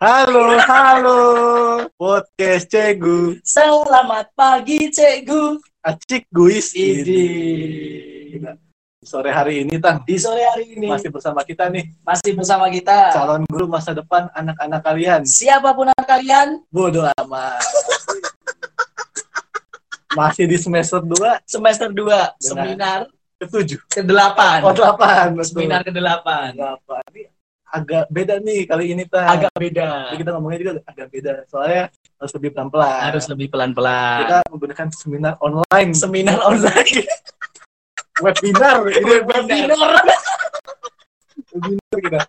Halo, halo. Podcast Cegu. Selamat pagi, Cegu. Acik guis. Gila. Sore hari ini, Tang. Di sore hari ini Masih bersama kita nih. masih bersama kita. Calon guru masa depan anak-anak kalian. Siapa pun anak kalian, Bodoh amat. Masih di semester 2 semester 2, seminar ke-7. ke-8. Oh, 8. Seminar ke-8. 8. Ini agak beda nih kali ini, Tang. Agak beda. Jadi kita ngomongnya juga agak beda. Soalnya harus lebih pelan-pelan. Harus lebih pelan-pelan. Kita menggunakan seminar online. Seminar online. Webinar. Ini Webinar. webinar kita.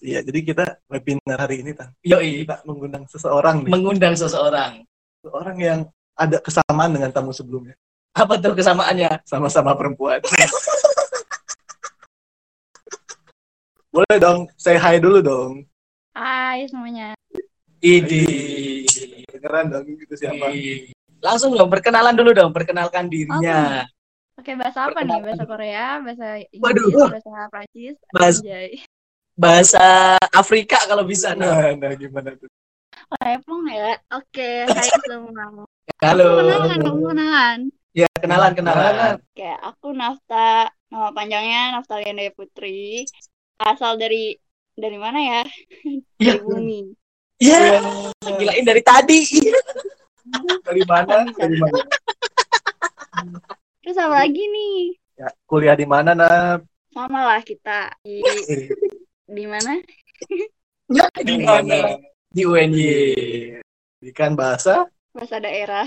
Iya, jadi kita webinar hari ini, Tang. Yoi. Kita mengundang seseorang nih. Mengundang seseorang. Seseorang yang ada kesamaan dengan tamu sebelumnya. Apa tuh kesamaannya? Sama-sama perempuan. Boleh dong, say hi dulu dong. Hai semuanya. Idi. Kedengeran dong itu siapa? Langsung dong, perkenalan dulu dong, perkenalkan dirinya. Oke bahasa apa nih? Bahasa Korea, bahasa Inggris, Waduh. bahasa Prancis, Bahas- Anjay. Bahasa Afrika kalau bisa. Nah. Nah, nah gimana tuh? Lepong ya. Oke, hai semua. Halo. Kenalan kenalan. Ya, kenalan, kenalan. Oke, aku Nafta. Nama panjangnya Naftaliana Putri. Asal dari dari mana ya? Iya. Dari bumi. Ya, gilain dari tadi. Dari mana? Dari mana? Terus apa lagi nih? Ya, kuliah di mana, Nap? Sama lah kita di di mana? Ya, di mana? Di UNY. Ikan bahasa? Bahasa daerah.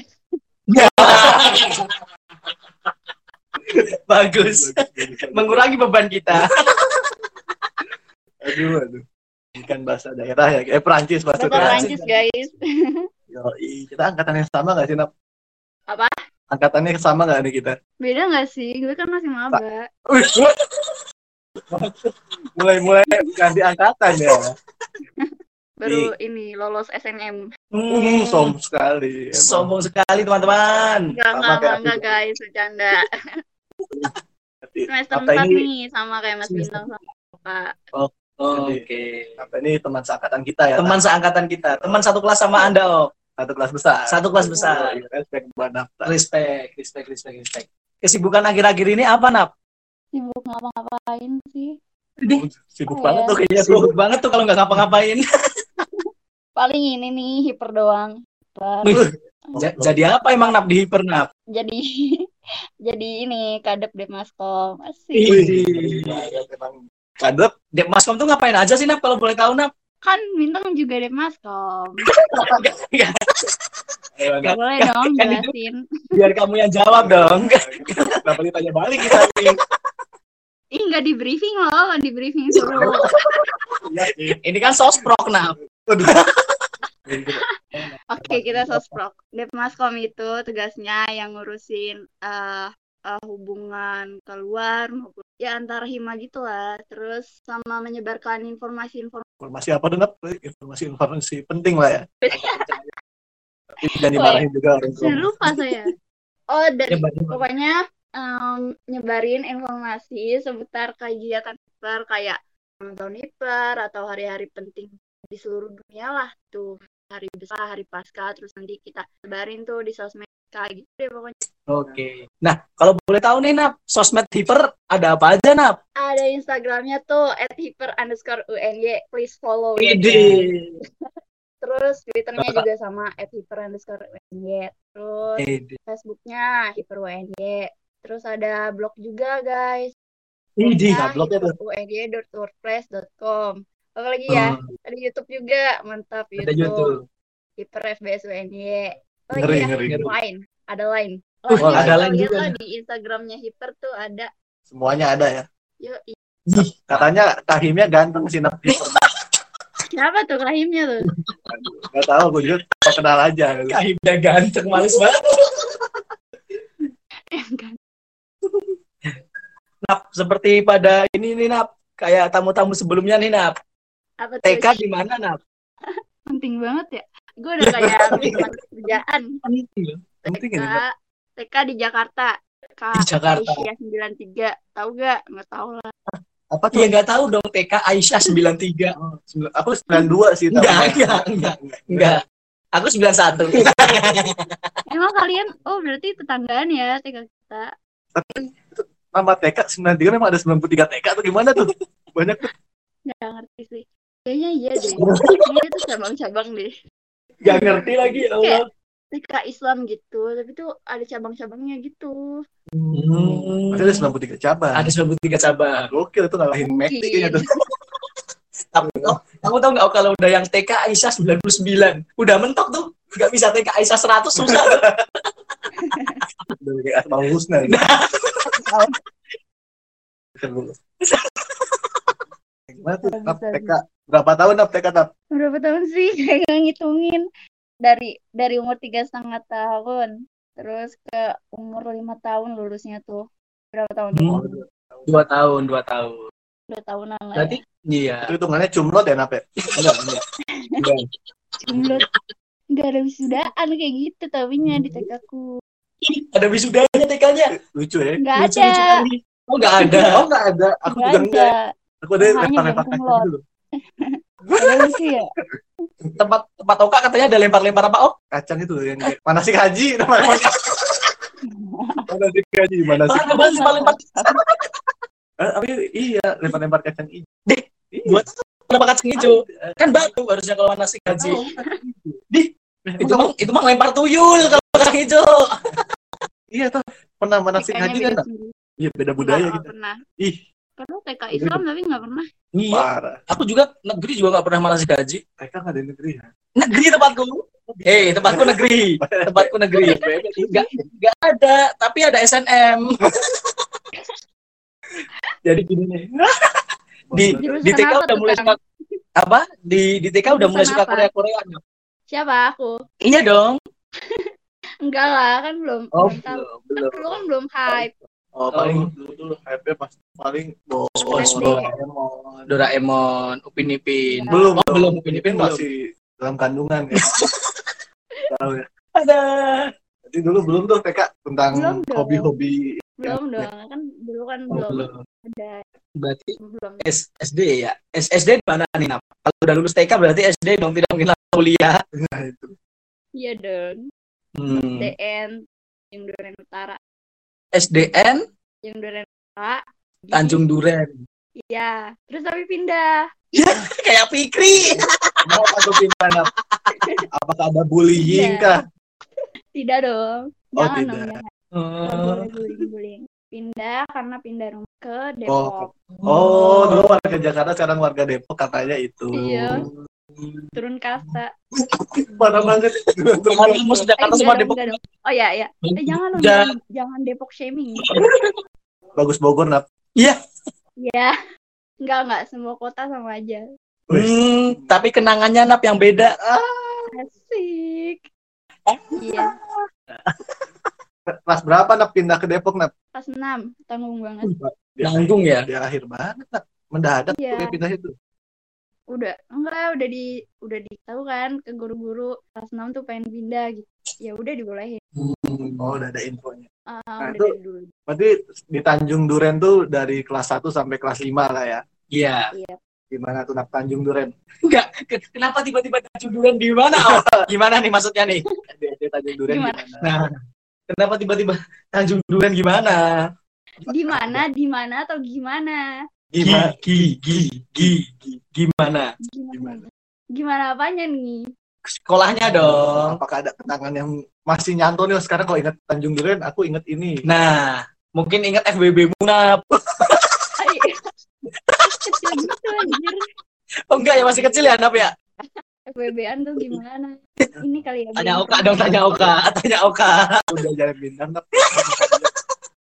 Bagus. Mengurangi beban kita. Aduh, aduh. Ikan bahasa daerah ya. Eh, Perancis Bahasa. Prancis, guys. Yoi. Kita angkatan yang sama nggak sih, Nap? Apa? Angkatannya sama nggak nih kita? Beda nggak sih? Gue kan masih maba. Wih, mulai-mulai ganti angkatan ya. Baru ini lolos SNM. Hmm, som sekali. emang. Sombong sekali, teman-teman. Enggak, Sama enggak, aku. guys, bercanda. Semester Apa 4 ini? nih, sama kayak Mas Bintang sama Pak. Oke. Apa ini teman seangkatan kita ya? Teman seangkatan kita, teman satu kelas sama Anda, Om. satu kelas besar. Satu kelas besar. Oh, Respect buat daftar. Respect, respect, respect, respect. Kesibukan akhir-akhir ini apa, Nap? Sibuk ngapa-ngapain sih? Sibuk Oh, banget ya. tuh kayaknya. Sibuk banget tuh kalau nggak ngapa-ngapain. Paling ini nih, hiper doang. Hiper. Jadi apa emang Nap di Hiper, Nap? Jadi jadi ini kadep Demaskom. Asik. Wih. Emang kadep. Dep Maskom tuh ngapain aja sih, Nap? Kalau boleh tahu, Nap? Kan Bintang juga Demaskom. Ayo, Gak boleh dong kan itu- jelasin. Biar kamu yang jawab dong. Kenapa ditanya balik kita nih? Ih, nggak di briefing loh, di briefing suruh. Iya. Ini kan sosprok, Nap. Aduh. Oke, kita sosprok. Depmaskom itu tugasnya yang ngurusin eh eh, hubungan keluar maupun ya antar hima gitu lah. Terus sama menyebarkan informasi-informasi. Informasi apa tuh, Nap? Informasi-informasi penting lah ya. Tapi jangan dimarahin juga orang tua. Lupa saya. Oh, dari pokoknya em, nyebarin informasi seputar kegiatan hiper kayak tahun hiper atau hari-hari penting di seluruh dunia lah tuh hari besar, hari pasca, terus nanti kita sebarin tuh di sosmed kayak gitu deh pokoknya. Oke. Nah, kalau boleh tahu nih, Nap, sosmed Hiper ada apa aja, Nap? Ada Instagramnya tuh at hyper underscore UNY, please follow. Ide. Terus Twitternya juga sama at hyper underscore UNY. Terus Ide. Facebooknya hyper UNY. Terus ada blog juga guys. Ide. Nah, blognya uny.wordpress.com. Apa lagi ya? Ada YouTube juga, mantap Ada YouTube. YouTube. Hyper FBS UNY. Apa Ngeri, lagi ya? ngeri, ngeri. Lain, ada lain. Uh, Oh, ada iya, lain lihat juga. lah di Instagramnya Hyper tuh ada. Semuanya ada ya. Yuk, Katanya kahimnya ganteng sih, Nap. siapa tuh rahimnya tuh? Gak tahu, gue juga kenal aja. Kahimnya ganteng, males banget. Kan. Nap, seperti pada ini nih, Nap. Kayak tamu-tamu sebelumnya nih, Nap. Apa tuh? TK di mana, Nap? Penting banget ya. Gue udah kayak teman kerjaan. Penting TK. TK di Jakarta. Kak Di Jakarta. Aisyah 93. Tahu gak? Nggak tahu lah. Apa tuh? Iya nggak tahu dong TK Aisyah 93. Oh, sembilan- aku 92 sih. Enggak, tahunnya. enggak, enggak, enggak. Aku 91. Emang kalian, oh berarti tetanggaan ya TK kita. Nama TK 93 memang ada 93 TK atau gimana tuh? Banyak tuh. Nggak ngerti sih. Kayaknya iya deh. Kayaknya itu cabang-cabang deh. Gak ngerti lagi ya Allah. TK Islam gitu, tapi tuh ada cabang-cabangnya gitu. Hmm. Masih ada 93 cabang. Ada 93 cabang. Gokil tuh ngalahin Mac Mungkin. kayaknya tuh. Tapi oh, kamu tahu nggak kalau udah yang TK Aisyah 99, udah mentok tuh. Nggak bisa TK Aisyah 100 susah. Dari kayak Asmaul Husna. gitu. Nap TK. Berapa tahun Nap TK Nap? Berapa tahun sih? Kayak ngitungin. Dari dari umur tiga setengah tahun, terus ke umur lima tahun lulusnya tuh. Berapa tahun? Hmm. Dua tahun, dua tahun. Dua tahunan lah. Berarti iya. Itu hitungannya cumlot ya Nap ya? Enggak, enggak. Enggak. Cumlot. Nggak ada wisudaan kayak gitu tahunya di TK ku. Ada wisudanya TK-nya. Lucu ya. Nggak Lucu, ada. lucu kali. Oh nggak ada. Oh enggak ada. Aku Nggak juga enggak. Aku ada lempar-lempar kaki dulu. Ada lucu ya? Tempat tempat Oka katanya ada lempar-lempar apa? Oh, Kacang itu yang manasik haji namanya. manasik haji, manasik. mana banget lempar-lempar. Eh, tapi iya, lempar-lempar kacang hijau. Deh, Iya. buat lempar kacang hijau. Kan batu harusnya kalau nasi gaji. Di, itu mah itu mah lempar tuyul kalau kacang hijau. Iya tuh, pernah manasik TK-nya haji beda kan? Iya, beda budaya gitu. pernah. Ih, Pernah TK Islam tapi nggak pernah. Iya. parah. Aku juga negeri juga nggak pernah nasi gaji. Mereka nggak ada di negeri ya. Negeri tempatku. Eh, tempatku negeri. Tempatku negeri. Enggak enggak ada, tapi ada SNM. Jadi gini nih. Di di TK apa udah mulai suka apa? Di di TK udah mulai suka apa? Korea-Korea. Siapa aku? Iya dong. Enggak lah, kan belum. Oh, belum belum, Kan dulu kan belum hype. Oh, paling dulu dulu hype pas paling bos SD. Doraemon. Doraemon, Upin Ipin. Belum, Oh, belum Upin Ipin belum. masih dalam kandungan ya. Tahu ya. Ada. Jadi dulu belum tuh TK tentang Belum hobi-hobi Belum dong, kan dulu kan Oh, belum belum. ada Berarti belum. S- SD ya. S SD di mana nih, Nap? Kalau udah lulus TK berarti SD dong tidak mungkin langsung kuliah. nah itu. Iya dong. Hmm. DN yang Duren Utara, SDN yang Duren di- Tanjung Duren. Iya, terus tapi pindah. Kayak Fikri. Mau atau pindah? Apakah ada bullying Iya. kah? Tidak dong. Oh, Jangan tidak. dong, jangan. Nggak Hmm. boleh bullying-bullying. Pindah karena pindah rumah ke Depok. Oh, dulu warga Jakarta sekarang warga Depok katanya itu. Iya. Turun kasta. Parah banget. Kamu sejak Eh, kata semua Depok. enggak. Oh ya, ya. Eh, jangan dong, Jangan. jangan, jangan Depok shaming. Bagus Bogor Nap. Ya. Enggak, enggak. Semua kota sama aja. Hmm, tapi kenangannya nap yang beda. Asik. Iya. Kelas berapa Nap pindah ke Depok Nap? Kelas 6. Tanggung banget. Di Nanggung ya. Di akhir banget Nap. Mendadak Iya. tuh dia pindah itu. Udah. Enggak, udah di udah ditahu kan ke guru-guru kelas 6 tuh pengen pindah gitu. Ya udah dibolehin. Oh, udah ada infonya. Ah, Nah, udah itu- dari dulu. Berarti di Tanjung Duren tuh dari kelas 1 sampai kelas 5 lah ya. Iya. Iya. Gimana tuh Tanjung Duren? Enggak. ke- Kenapa tiba-tiba Tanjung Duren di mana? Oh, gimana nih maksudnya nih? Di SD Tanjung Duren Gimana? gimana? Nah, kenapa tiba-tiba Tanjung Duren gimana? Di mana? Di mana atau gimana? Gi, Gimana? gi, gi, gi, gi. Gimana? Gimana? Gimana? Apanya nih? Sekolahnya dong. Apakah ada kenangan yang masih nyantol nih sekarang kalau ingat Tanjung Duren aku ingat ini. Nah, mungkin ingat FBB Munap. Kecil gitu anjir. Oh enggak ya masih kecil ya Nap ya? FBB-an tuh gimana? Ini kali ya. Tanya Oka dong, tanya Oka, tanya Oka. Udah jalan bintang Nap.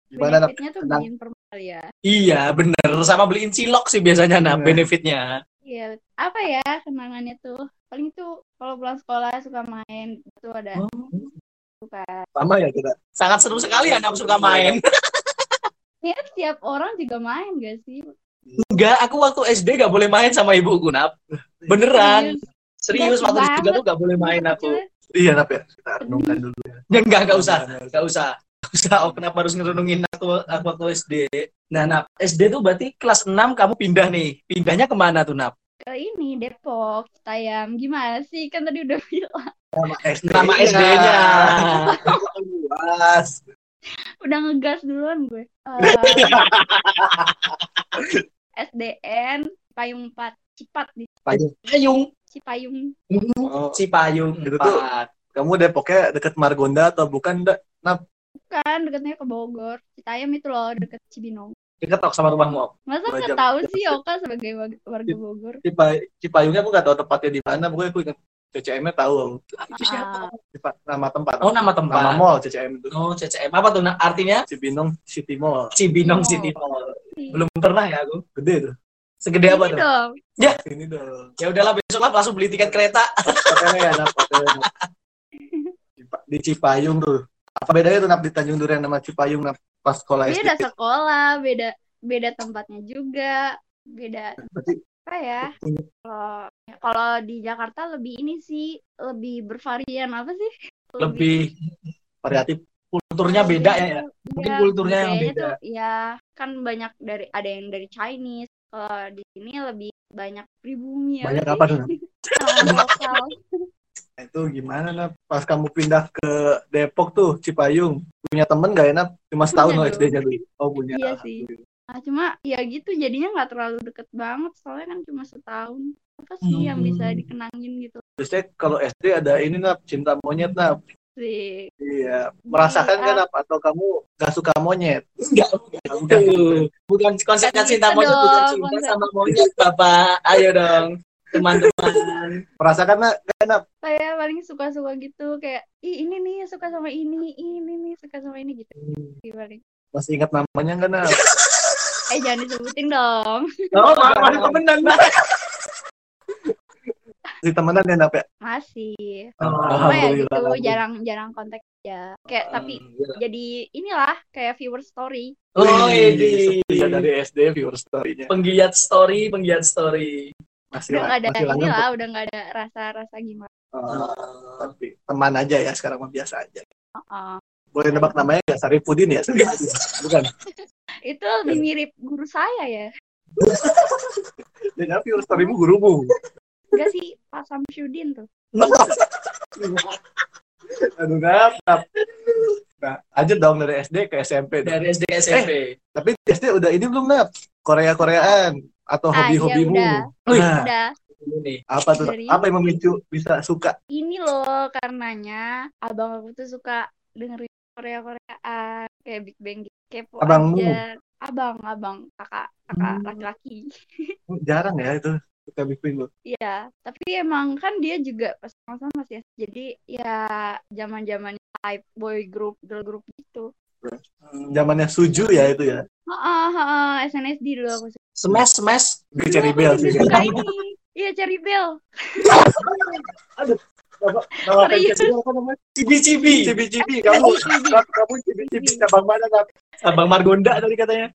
Gimana? Benefitnya tuh beliin permal ya. Iya, bener. Sama beliin cilok sih biasanya Iya. benefitnya. Iya, apa ya kenangannya tuh? Paling tuh kalau pulang sekolah suka main itu ada Oh. suka. Sama ya kita. Sangat seru sekali ya Nap suka main. Ya tiap orang juga main gak sih? Enggak, aku waktu SD gak boleh main sama ibuku Nap. Beneran. Serius, Enggak waktu itu juga banget. tuh gak boleh main aku. Iya Nap ya. Kita renungkan dulu ya. Ya, enggak, enggak usah. Enggak usah. Usah, oh, kenapa harus ngerenungin aku, aku waktu SD? Nah, Nap, SD tuh berarti kelas 6 kamu pindah nih. Pindahnya ke mana tuh, Nap? Ke ini Depok, Tayam. Gimana sih? Kan tadi udah bilang. Nama SD. Nama SD-nya. Luas. Udah ngegas duluan gue. Eh, SDN Payung 4 Cipat di Payung. Payung. Cipayung. Oh, Cipayung Itu tuh- 4. kamu Depoknya deket Margonda atau bukan? Ndak? Bukan, dekatnya ke Bogor. Citayam itu loh, deket Cibinong. Dekat tok sama rumahmu. Masa nggak tahu sih Oka sebagai wa- warga Bogor? Cipa- Cipayungnya aku nggak tahu tepatnya di mana. Pokoknya aku ingat CCM-nya tahu. Itu siapa? Ah, Nama tempat. Oh, nama tempat. Nama mall CCM itu. Oh, CCM. Apa tuh Nak? artinya? Cibinong City Mall. Cibinong Oh. City Mall. sih. Belum pernah ya aku. Gede tuh. Segede apa Ini tuh? dong. Ini dong. Ya udahlah besok lah langsung beli tiket kereta. Hotelnya ya. Hotelnya. Di Cipayung tuh. Apa bedanya tuh Nap di Tanjung Duren sama Cipayung Nap pas sekolah SD? Beda sekolah, beda beda tempatnya juga, beda Berarti apa ya? Kalau kalau di Jakarta lebih ini sih, lebih bervarian apa sih? Lebih variatif. kulturnya beda ya. ya. Mungkin Iya, kulturnya yang beda. Tuh, ya, kan banyak dari ada yang dari Chinese. Kalau di sini lebih banyak pribumi ya. Banyak apa tuh? Lokal. Nah, Itu gimana Nap? Pas kamu pindah ke Depok tuh, Cipayung. Punya temen gak enak? Cuma setahun Punya loh. SD-nya tuh. Oh punya. Iya sih. Nah, cuma ya gitu jadinya nggak terlalu deket banget soalnya kan cuma setahun. Apa sih yang bisa Hmm. dikenangin gitu Biasanya kalau SD ada ini Nap, cinta monyet Nap. sih? Iya. Merasakan Iya. kan Nap? Atau kamu gak suka monyet? Enggak, Udah. bukan konsep Kan cinta monyet, bukan cinta sama monyet, Bapak. Ayo dong, teman-teman. Merasakan? Gak Nap? Saya paling suka-suka gitu kayak ih ini nih suka sama ini, ini nih suka sama ini gitu. Sih, paling. Masih ingat namanya nggak Nap? Eh jangan disebutin dong. Oh, maaf, temenan. Si temenan ya Nap ya? Masih. Oh, Cuma ya gitu Alhamdulillah. jarang-jarang kontak aja. Kayak tapi jadi inilah kayak viewer story. Oh, ini setia dari SD viewer story-nya. penggiat story, penggiat story. Masih Udah nggak ada masih lanjut. inilah, udah nggak ada rasa-rasa gimana. Oh, tapi teman aja ya sekarang mah biasa aja. Heeh. Boleh nebak namanya nggak? Sarifudin ya? Bukan. Itu lebih mirip guru saya ya. Jadi viewer story-mu gurumu. Enggak sih, Pak Samsudin tuh. Aduh Nap. Nah, aja dong dari SD ke SMP. dong. Dari SD ke SMP. Tapi di SD udah ini belum Nap? Korea-Koreaan atau Ah, iya, hobi-hobimu? udah. Wih. Nah, Udah. Ini. apa tuh? Dari- Apa yang memicu bisa suka? Ini loh karenanya abang aku tuh suka dengerin Korea-Koreaan kayak Big Bang gitu. Kepo Abangmu? aja. Abang, abang, kakak, kakak Hmm. laki-laki. Jarang ya itu suka Big Bang lu. Iya, tapi emang kan dia juga pas masa masih SD. Jadi ya zaman-zamannya hype boy group, girl group gitu. Zamannya Suju ya itu ya. Heeh, heeh, SNSD dulu aku. Smash, smash. Gue Bell juga sih. Iya, Cherry Bell. Nama nama Serius? fans apa namanya? Cibi-cibi. Cibi-cibi. Kamu kamu cibi-cibi cabang mana Nap? Abang Margonda tadi katanya.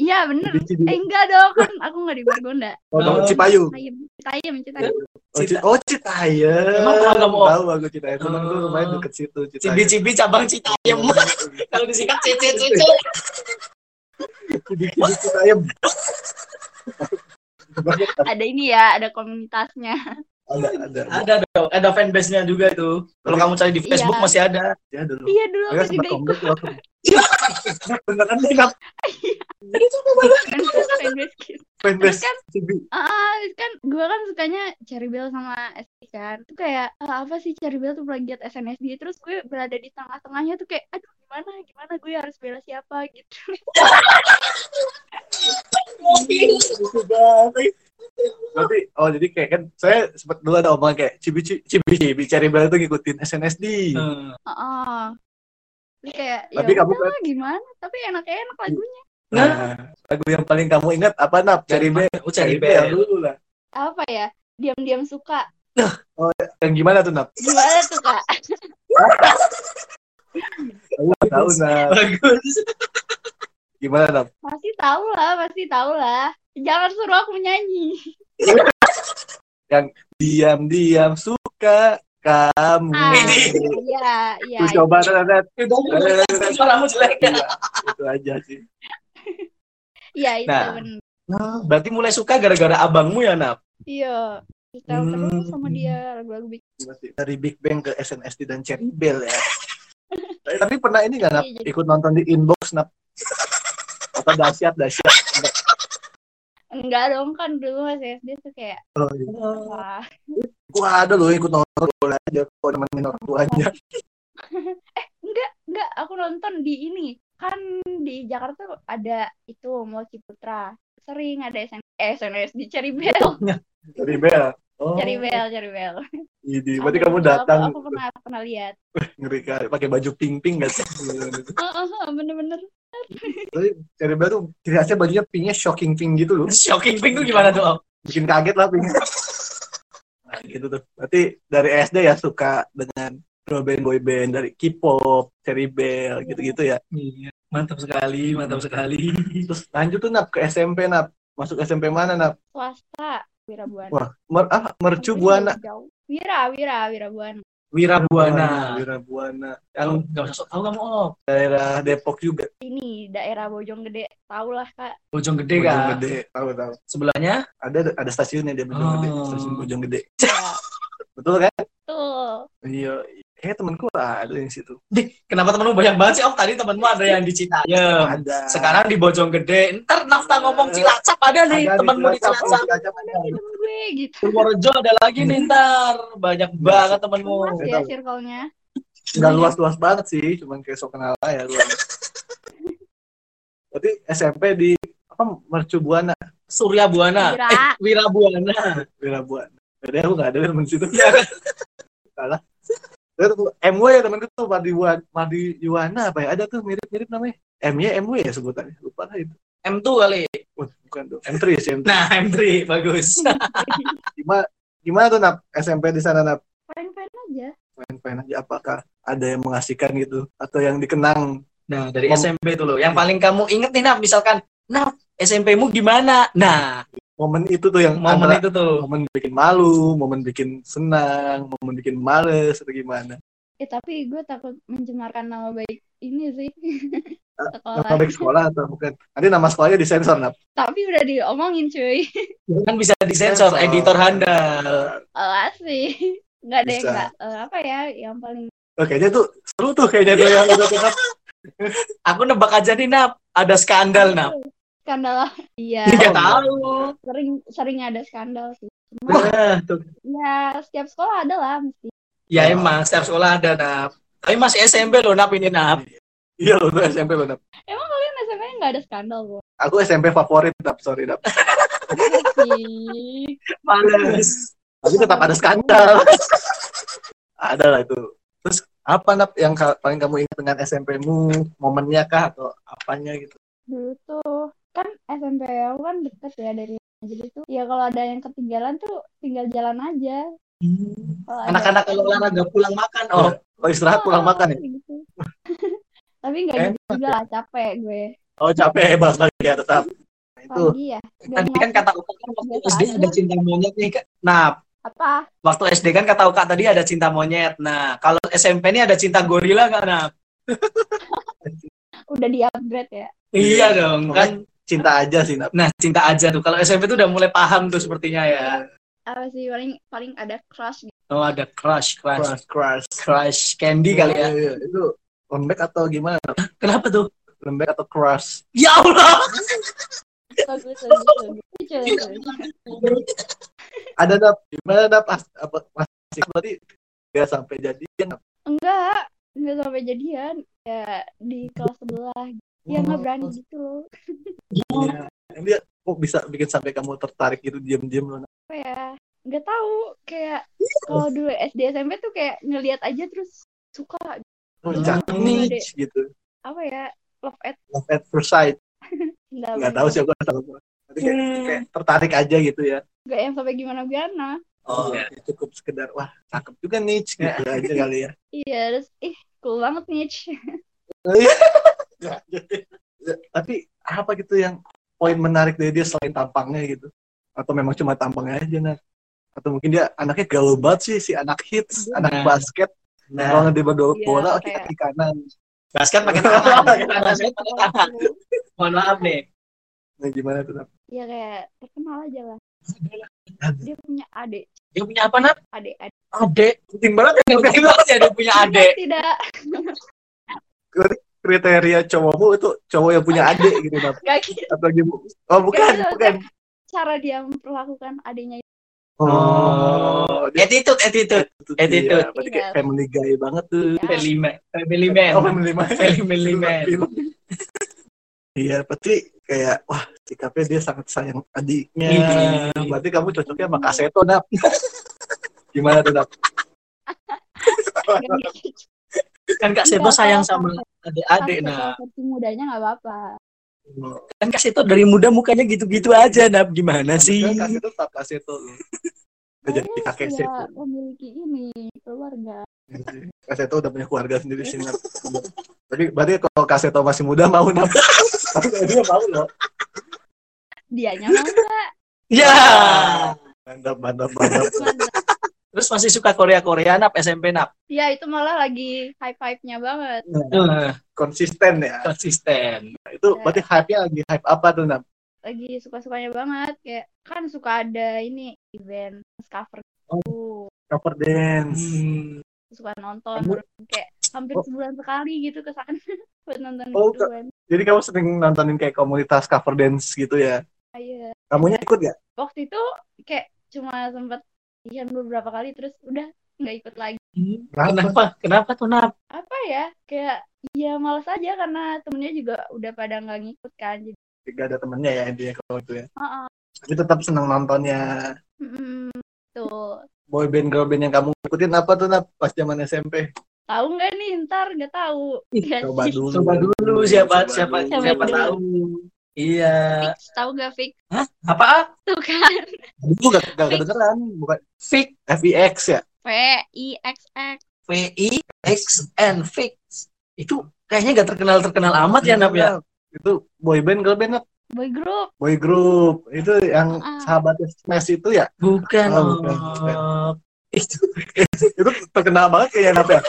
Iya, bener. Eh, enggak dong, kan aku enggak di Margonda. Oh, Oh. Cipayung. Citayam, Citayam, Citayam. Oh, Cita- oh Citayam. Emang tahu kamu? Tahu aku Citayam. Temen gue Oh. rumahnya deket situ Citayam. Cibi-cibi cabang Citayam. Kalau disingkat CC CC. Cibi-cibi Citayam. Ada ini ya, ada komunitasnya. Ada ada. Ada dong, ada fanbase-nya juga itu. Kalau kamu cari di Facebook Iya. masih ada. Ya dulu. Iya, dulu aku juga ikut. waktu. Beneran nih Nap. fanbase gitu. Fanbase Kan Cibi. Ah, kan gue kan sukanya Cherry Bell sama SD kan. Itu kayak ah, apa sih Cherry Bell tuh plagiat SNSD terus gue berada di tengah-tengahnya tuh kayak aduh gimana gimana gue harus bela siapa gitu. Berarti, oh jadi kayak kan saya sempat dulu ada omongan kayak cibi cibi cibi, cibi Cherry Bell itu ngikutin SNSD. Hmm. Heeh. Jadi kayak ya Tapi kamu udahlah, gimana? Tapi enak-enak lagunya. Nah, lagu yang paling kamu ingat apa nap? Cherry Bell. Oh, Cherry Bell. dulu lah. Apa ya? Diam-diam suka. Yang gimana tuh nap? Gimana tuh kak? Aku tahu nap. Bagus. Gimana nap? Pasti tahu lah, pasti tahu lah. Jangan suruh aku nyanyi. Diam diam suka kamu. Ah, Ini. iya, iya. Terus coba Nat. Suaramu jelek ya. Iya, itu aja sih. Iya, itu Nah. bener. Nah, berarti mulai suka gara-gara abangmu ya, Nap? Iya. Kita Hmm. terus sama dia lagu-lagu Big Berarti Dari Big Bang ke SNSD dan Cherry Bell ya. Tapi- pernah ini nggak Nap? Iya, Ikut nonton di inbox Nap? Apa dahsyat dahsyat? Enggak dong kan dulu masih SD tuh kayak Oh, iya. wah. Gua ada loh ikut nonton boleh aja kok nemenin orang tuanya. Enggak, enggak aku nonton di ini. Kan di Jakarta ada itu Mall Ciputra. Sering ada SN eh, SNS di Cherry Bell. Cherry Bell. Oh, Cherry Bell, Cherry Bell. Ini berarti kamu datang Aku, aku pernah pernah lihat. ngeri kali pakai baju pink pink gak sih? Bener-bener. Tapi Bell tuh ciri khasnya bajunya pinknya shocking pink gitu loh. Shocking pink tuh gimana tuh, Om? Bikin kaget lah pink. Nah, gitu tuh. Berarti dari SD ya suka dengan girl band boy band dari K-pop, Cherry Bell gitu-gitu ya. Iya, mantap sekali, mantap sekali. Terus lanjut tuh Nap ke SMP Nap. Masuk SMP mana Nap? Swasta, Wira Buana. Wah, mer ah, Mercu Buana. Jauh. Wira, Wira, Wira Buana. Wira Buana. Wira Buana. Yang Yang nggak usah tahu kamu, Om. daerah Depok juga. Ini daerah Bojonggede. Tau lah, Kak. Bojonggede kan. Bojonggede. Tahu tahu. Sebelahnya Ada ada stasiunnya dia Bojonggede, Oh. stasiun Bojonggede. Ya, Betul kan? tuh. Iya. Eh temanku ada yang situ. Kenapa temenmu banyak banget sih? Oh, tadi temenmu ada yang di Citayam. Ada. Sekarang di Bojonggede. Ntar nafta ngomong Cilacap ada nih. Ada temenmu di Cilacap, Cilacap. Cilacap ada. Gue gitu. Purworejo ada lagi nih ntar. Banyak banget temenmu. Luas ya circle-nya. Nggak luas-luas banget sih, cuman kayak sok kenal aja lu. Berarti SMP di apa Mercu Buana, Surya Buana. Wira. Eh, Wira Buana. Wira Buana. Jadi aku nggak ada temen situ. Iya kan? Salah. MW ya temen itu Mardi Buana, Mardi Yuwana apa ya? Ada tuh mirip-mirip namanya. MY MW ya sebutannya. Lupa lah itu. M2 kali. Bukan tuh. M3 sih M3. Nah, M3 bagus. Gimana, gimana tuh Nap? SMP di sana Nap? Fine-fine aja. Main-main aja apakah ada yang mengasihkan gitu atau yang dikenang Nah, dari Mom- SMP tuh loh. Yang paling kamu inget nih, Nap, misalkan, Nap, SMP-mu gimana? Nah, momen itu tuh yang momen antara- itu tuh. momen bikin malu, momen bikin senang, momen bikin males atau gimana? Eh tapi gue takut mencemarkan nama baik ini sih. Nama Sekolah. baik sekolah atau bukan? Nanti nama sekolahnya disensor nap. Tapi udah diomongin cuy. Kan bisa disensor, Sensor. editor handal. Alas sih. Nggak ada yang Bisa. nggak eh, apa ya yang paling Oh, kayaknya tuh seru tuh kayaknya tuh yang udah. Aku nebak aja nih, Nap. Ada skandal, Nap. Skandal. Iya. Tidak Oh, tahu. Sering sering ada skandal sih. Cuma Nah, tuh. ya setiap sekolah ada lah mesti. Ya emang, setiap sekolah ada, Nap. Tapi masih SMP loh, Nap, ini, Nap. Iya loh tuh SMP loh nap. Emang kalian SMP nggak ada skandal kok? Aku SMP favorit nap, sorry nap. Males. Tapi tetap ada skandal. ada lah itu. Terus apa nap yang paling kamu ingat dengan SMP-mu? Momennya kah atau apanya gitu? Dulu tuh kan SMP aku kan deket ya dari jadi tuh ya kalau ada yang ketinggalan tuh tinggal jalan aja. Kalau ada- Anak-anak kalau olahraga pulang makan, oh. Oh istirahat pulang makan ya? gitu. Tapi nggak Enak gitu juga lah capek gue. Oh capek balik lagi ya tetap. Nah, itu Pagi ya. Tadi kan kata Uka kan waktu Biasa SD aja. ada cinta monyet nih. Nah, apa? waktu SD kan kata Uka tadi ada cinta monyet. Nah, kalau SMP ini ada cinta gorila nggak, Nah? Udah di upgrade ya. Iya dong, kan. Cinta aja sih. Nah, cinta aja tuh. Kalau SMP tuh udah mulai paham tuh sepertinya ya. Apa sih paling paling ada crush gitu. Oh, ada crush, crush, Crush, crush. crush candy kali ya. Iya. Itu lembek atau gimana? Nap? Kenapa tuh? Lembek atau crush? Ya Allah. Bagus, bagus, bagus. Lucu, lucu. Ada nap? Gimana? As- apa masih berarti nggak sampai jadian? Enggak, enggak sampai jadian. Ya di kelas sebelah. Ya nggak berani gitu loh. Iya. Dia kok bisa bikin sampai kamu tertarik gitu diam-diam loh. Apa ya? Nggak tahu. Kayak kalau dulu SD SMP tuh kayak ngelihat aja terus suka. Oh, Hmm. cakep nih gitu. Apa ya? Love at Love at first sight. enggak. Nggak tahu sih aku nggak tahu. Tapi kayak, kayak tertarik aja gitu ya. Enggak yang sampai gimana-gimana. Oh, Iya, cukup sekedar wah cakep juga nih gitu aja kali ya. Iya, terus ih cool banget nih. Ya, ya, Tapi apa gitu yang poin menarik dari dia selain tampangnya gitu? Atau memang cuma tampangnya aja nah? atau mungkin dia anaknya gaul banget sih si anak hits anak Nah. basket kalau Nah, ngerti bola Iya, bola oke kayak- kaki kanan basket pakai tangan. Basket pakai tangan. Mohon maaf nih. nah gimana tuh? Iya kayak terkenal aja lah. Dia punya adik, Dia punya apa, Nap? adik, adik. Adek. Penting banget ya, penting banget ya dia punya adek. Tidak, kriteria cowokmu itu cowok yang punya adik gitu Nap. gak gitu. atau gitu oh bukan Gak gitu, bukan Cara dia memperlakukan adiknya itu. Oh, dia attitude, attitude. attitude. Iya, berarti Iya. kayak family guy banget tuh Ya, Family man. Family man. oh family man Family man. iya berarti kayak wah sikapnya dia sangat sayang adiknya Iya. berarti kamu cocoknya sama kaseto Nap gimana tuh Nap gitu. Kan Kak Seto Iya, sayang sama adik-adik, nah. versi mudanya nggak apa-apa. Kan Kak Seto dari muda mukanya gitu-gitu aja, Nap. Gimana sih? Kan kaseto tetap kaseto loh udah jadi kakek seto memiliki ini keluarga. kaseto udah punya keluarga sendiri sih tapi berarti kalau kaseto masih muda mau Nap tapi kalau dia mau loh Dianya mau nggak? Ya. mantap mantap mantap Mantap. Terus masih suka Korea-Korea, Nap, SMP, Nap. Ya itu malah lagi hype-hype-nya banget. Eh, konsisten ya konsisten. itu berarti hype-nya lagi hype apa tuh Nap Lagi suka-sukanya banget. Kayak kan suka ada ini event cover gitu. cover dance Hmm. Suka nonton Kamu- kayak hampir Oh. sebulan sekali gitu ke sana buat nonton Oh, gitu kan. jadi kamu sering nontonin kayak komunitas cover dance gitu ya Iya. kamunya ikut gak Waktu itu kayak cuma sempat Ian beberapa kali terus udah nggak ikut lagi. Kenapa? Kenapa tuh, Nap? Apa ya? Kayak ya males aja karena temennya juga udah pada nggak ngikut kan. Jadi, gak ada temennya ya intinya kalau itu ya uh tapi tetap seneng nontonnya mm, tuh. boy band girl band yang kamu ikutin apa tuh Nap pas zaman SMP Tahu nggak nih ntar nggak tahu. Ya, coba dulu Coba dulu siapa Coba siapa dulu. siapa dulu. tahu. Iya. Fix tahu gak fix Apa? tuh kan dulu gak, gak kedengeran bukan Fix FIX ya V I X X V I X N Fix. Itu kayaknya gak terkenal terkenal amat ya, Nap ya. itu boy band girl band Nap? boy group boy group itu yang Ah. sahabatnya Smash itu ya Bukan. Oh, bukan. Itu itu terkenal banget kayaknya Nap ya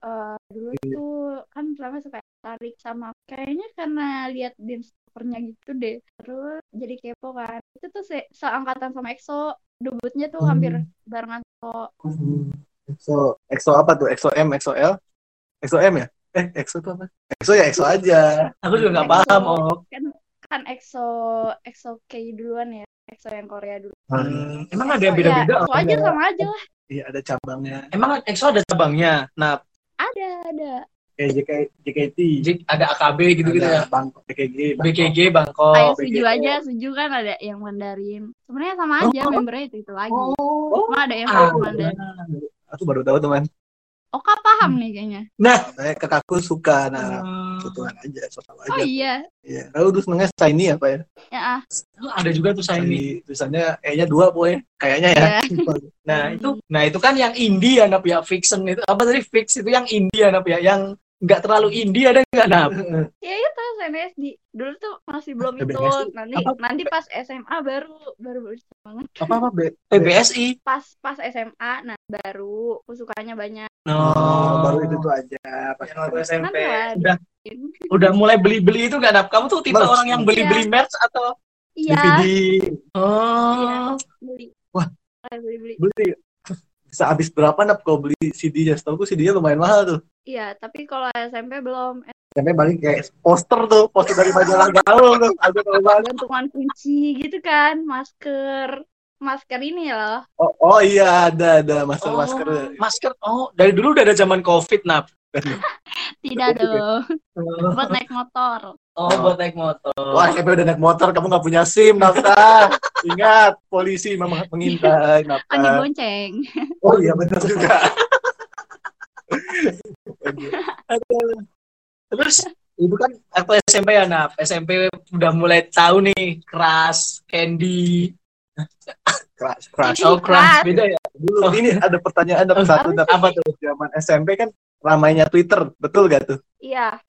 eh, dulu Iya. tuh kan pertama suka tarik sama kayaknya karena lihat dance covernya gitu deh. Terus jadi kepo kan. Itu tuh se seangkatan sama EXO. Debutnya tuh Hmm. hampir barengan so EXO. EXO apa tuh? EXO M EXO L? EXO M ya? Eh EXO itu apa? EXO ya EXO aja. Aku juga nggak EXO. paham, Oh. kan kan EXO EXO K duluan ya. EXO yang Korea dulu. Hmm, emang ada yang Oh, beda-beda? ya, EXO aja sama aja lah. Iya ada cabangnya. Emang EXO ada cabangnya. Nah, ada ada kayak JK, JKT J- ada AKB gitu-gitu ya. Bangkok BKG Bangkok. BKG Bangkok. Ayo setuju aja, setuju kan ada yang Mandarin. Sebenarnya sama aja membernya itu itu lagi. Oh, Cuma ada yang ah, Mandarin. aku baru tahu teman Oka paham nih kayaknya. saya kakakku suka. Nah Hmm, kebetulan aja so tau Oh aja. iya, iya. Lalu terus senengnya shiny apa ya? Ya ah. ada juga tuh saya ini. shiny tulisannya e nya dua boy kayaknya ya. Nah itu, nah itu kan yang indie ya, Nap ya, fiction itu. Apa tadi? Fix itu yang indie ya, Nap ya, yang nggak terlalu indie ada nggak Nap? Ya itu SNSD. Dulu tuh masih belum BBSI. ikut. Nanti Apa? nanti pas SMA baru baru baru banget. apa apa B PBSI. Pas pas SMA nah baru aku sukanya banyak. oh, baru itu tuh aja pas Yang waktu SMP. Udah udah mulai beli-beli itu nggak Nap? Kamu tuh tipe Merch. orang yang beli-beli merch atau? Iya, DVD Oh, beli. Wah. Eh, beli beli. beli bisa habis berapa nap kalau beli CD-nya setahu CD-nya lumayan mahal tuh Iya, tapi kalau SMP belum. Sampai balik kayak poster tuh poster dari majalah gaul tuh banget gantungan kunci gitu kan, masker. Masker ini loh. oh, oh iya ada ada masker oh, masker masker. Oh, dari dulu udah ada zaman COVID, Nap. Tidak dong. Buat naik motor. Oh, buat naik motor. wah SMP udah naik motor kamu nggak punya SIM nafkah ingat polisi memang mengintai Kan nafkah dibonceng. oh iya benar juga Aduh. Terus itu kan aku SMP ya, Nap. SMP udah mulai tahu nih keras, candy, keras keras Ini oh keras keras. beda ya. dulu ini ada pertanyaan ada satu. Apa tuh? zaman SMP kan ramainya Twitter betul gak tuh? Iya,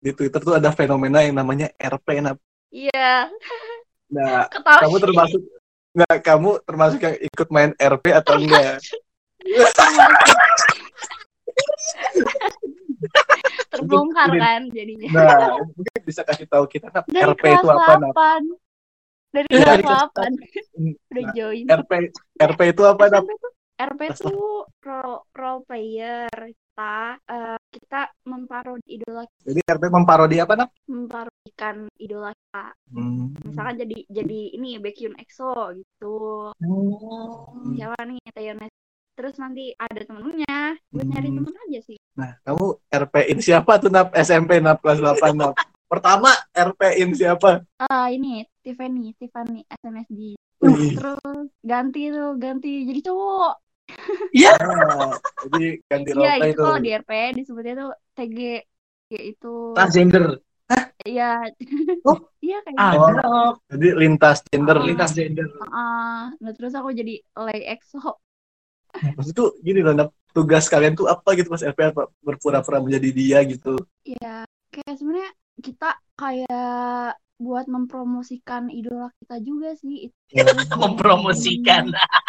di Twitter tuh ada fenomena yang namanya RP Nap. iya. nah kamu termasuk Nggak, kamu termasuk yang ikut main RP atau enggak? terbongkar kan jadinya. Nah, mungkin bisa kasih tahu kita Nap, dari RP itu apa, Nap? 8 dari kelas kelas 8 udah Nah, join. RP RP itu apa, Nap? RP tuh role, role player kita eh, kita memparodi idola Jadi RP memparodi apa, Nap? memparodikan idola kita Hmm. misalkan jadi jadi ini Baekhyun EXO gitu Hmm. siapa nih Taeyeon terus nanti ada temennya gue nyari Hmm. temen aja sih Nah, kamu RP-in siapa tuh, Nap? SMP, Nap, kelas 8, Nap? Pertama, RP-in siapa? ah ini Tiffany Tiffany SNSD Wih. terus ganti tuh ganti jadi cowok Ah, jadi ganti role Iya play itu tuh. kalau di RP disebutnya tuh TG itu Transgender. iya Oh. iya kayak Ah, gitu. Ada. Jadi lintas gender. Ah. Lintas gender. Ah, nah terus aku jadi lay EXO Maksud tuh gini loh. Tugas kalian tuh apa gitu pas RP apa? Berpura-pura menjadi dia gitu. ya kayak sebenarnya kita kayak buat mempromosikan idola kita juga sih Mempromosikan.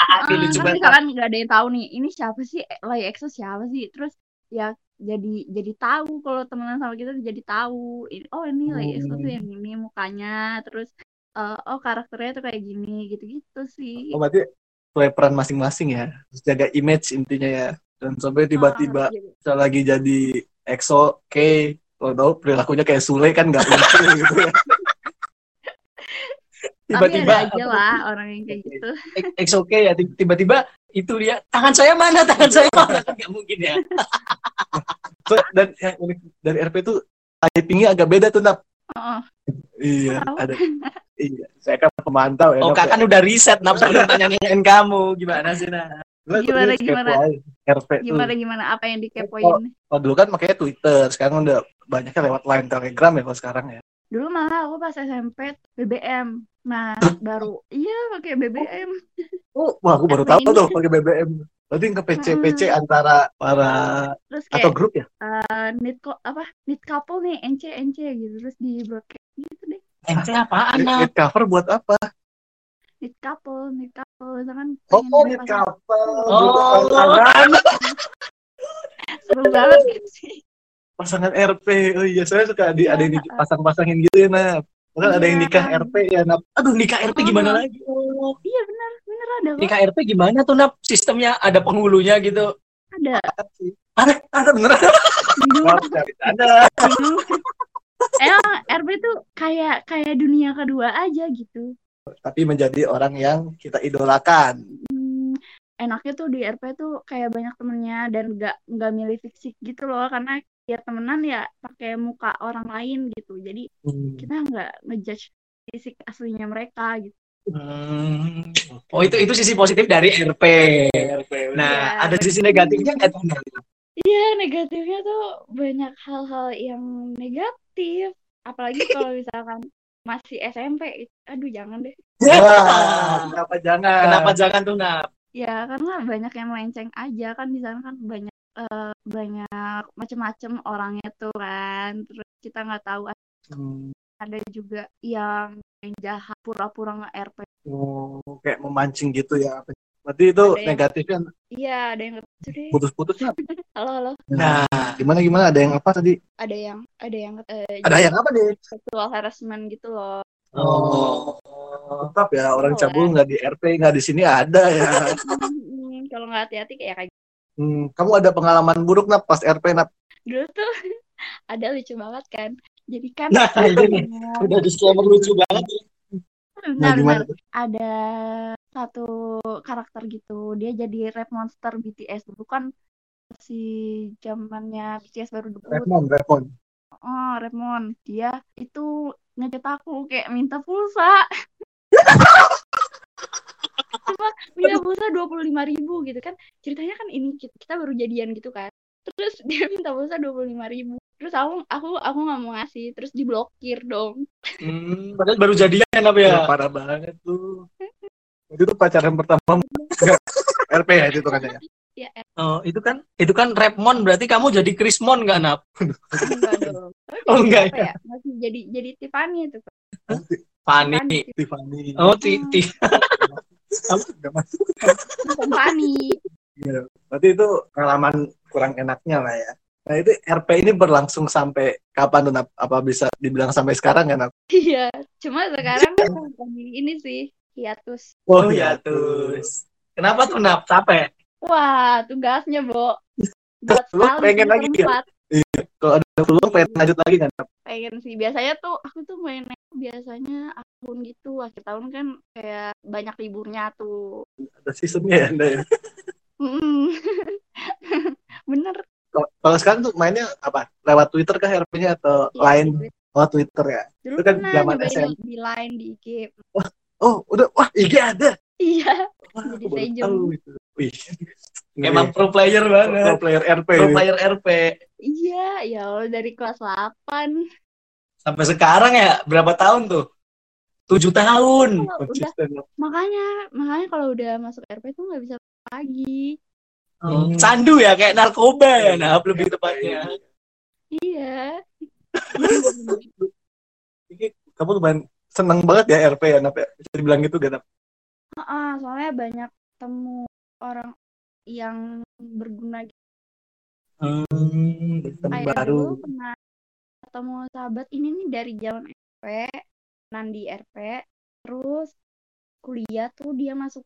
Aduh, lucu kan banget. misalkan nggak ada yang tahu nih ini siapa sih lay EXO siapa sih terus ya jadi jadi tahu kalau temenan sama kita jadi tahu Ini- oh ini lay EXO tuh Hmm. yang ini mukanya terus eh, oh karakternya tuh kayak gini gitu-gitu sih Oh, berarti play peran masing-masing ya. Terus jaga image intinya ya. Dan sampai tiba-tiba Ah, jadi- bisa lagi jadi EXO, K, kalau tahu perilakunya kayak Sule kan nggak lucu gitu ya. Tapi Tiba-tiba ada aja lah orang yang kayak gitu It's okay ya tiba-tiba itu dia tangan saya mana tangan saya mana kan nggak mungkin ya So, dan yang unik dari RP tuh typingnya agak beda tuh, Nap. Oh, Iya, Tahu. ada. Iya, saya kan pemantau ya. oh Nap, ya. kan udah riset nafsu nanyain kamu gimana sih nah Gimana, gimana? RP tuh. gimana gimana apa yang dikepoin Oh, dulu kan makanya Twitter, sekarang udah banyaknya lewat line Telegram ya kalau sekarang ya. Dulu malah aku pas SMP BBM nah baru iya pakai BBM Oh, wah aku baru tahu tuh pakai BBM. Berarti ke PC-PC antara para terus atau kayak grup ya? eh, need ko- apa need couple nih NC NC gitu terus di broadcast gitu deh ente apaan nah Need cover buat apa? need couple need couple misalkan Oh, pengen need pasangan. cover. Oh. Pasangan, seru banget sih pasangan RP. Oh iya, saya suka di, ada yang dipasang-pasangin gitu ya, Nap. Kan ada yang Iya. nikah RP ya, Nap. aduh nikah RP gimana Oh. lagi oh. iya benar benar ada nikah RP gimana tuh nap sistemnya ada penghulunya gitu ada Ada, ada cari. Ada. emang RP tuh kayak kayak dunia kedua aja gitu Tapi menjadi orang yang kita idolakan. Hmm, enaknya tuh di RP tuh kayak banyak temennya dan nggak nggak milih fisik gitu loh karena ya temenan ya pakai muka orang lain gitu jadi Hmm. kita nggak ngejudge fisik aslinya mereka gitu Hmm. oh itu itu sisi positif dari RP RP. nah Iya. ada sisi negatifnya nggak tuh iya negatifnya tuh banyak hal-hal yang negatif apalagi kalau misalkan masih SMP aduh jangan deh Wah, kenapa jangan? kenapa jangan tuh nap ya karena banyak yang melenceng aja kan di sana kan banyak eh, banyak macem-macem orangnya tuh kan terus kita nggak tahu Hmm. ada juga yang jahat pura-pura nge-RP Oh, kayak memancing gitu ya. Berarti itu Ada yang- negatifnya iya ada yang nge- deh putus-putusnya. halo halo nah Gimana gimana? Ada yang apa tadi? ada yang ada yang eh, Ada yang apa nih? sexual harassment gitu loh oh Tetap ya orang Oh, cabul nggak di RP nggak di sini ada ya. Hmm, kalau nggak hati-hati kayak kayak Hmm, kamu ada pengalaman buruk nap pas RP nap? dulu tuh ada lucu banget kan. Jadi kan Nah, ini udah disclaimer lucu banget. Nah, benar gimana? benar ada satu karakter gitu. Dia jadi rap monster BTS dulu kan si zamannya BTS baru debut. Redmond, Redmond. oh Redmond dia itu ngechat aku kayak minta pulsa cuma minta pulsa dua puluh lima ribu gitu kan. Ceritanya kan ini kita, baru jadian gitu kan. Terus dia minta pulsa dua puluh lima ribu. Terus aku aku aku nggak mau ngasih terus diblokir dong. Hmm, padahal baru jadian nap Ya, ya parah banget tuh. Itu tuh pacaran pertama RP ya itu kan ya. ya eh, oh itu kan itu kan Rapmon berarti kamu jadi Krismon nggak nap? Enggak dong. Oh, enggak Apa ya? masih jadi jadi Tiffany itu Tiffany. Tiffany. oh ti ti Masuk. kompani Iya. Berarti itu pengalaman kurang enaknya lah ya. Nah itu RP ini berlangsung sampai kapan tuh? Apa bisa dibilang sampai sekarang Nap? iya cuma sekarang kompani ini sih hiatus Oh terus. Kenapa tuh nap? Capek? wah tugasnya bo buat Lu pengen lagi ya? Empat. Kalau ada peluang pengen lanjut lagi kan pengen sih biasanya tuh aku tuh mainnya biasanya tahun gitu akhir tahun kan kayak banyak liburnya tuh Ada seasonnya ya Anda ya? Bener Kalau- sekarang tuh mainnya apa? Lewat Twitter kah RP-nya atau Iya, lain? Oh Twitter ya. dulu Itu kan zaman SM. di, line di IG Oh udah wah IG ada. iya Wah, Jadi itu. Wih. Emang pro player pro banget. player RP. Pro ini. player RP. iya ya Allah dari kelas 8 Sampai sekarang ya berapa tahun tuh? Tujuh tahun. udah Konsisten. makanya makanya kalau udah masuk RP tuh nggak bisa lagi Hmm. Candu ya kayak narkoba ya nah lebih tepatnya. iya kamu tuh main seneng banget ya RP ya Nap ya? Bisa dibilang gitu gak Nap? Ah, soalnya banyak temu orang yang berguna gitu. Hmm, Kayak baru. dulu pernah ketemu sahabat ini nih dari zaman RP, Nandi RP, terus kuliah tuh dia masuk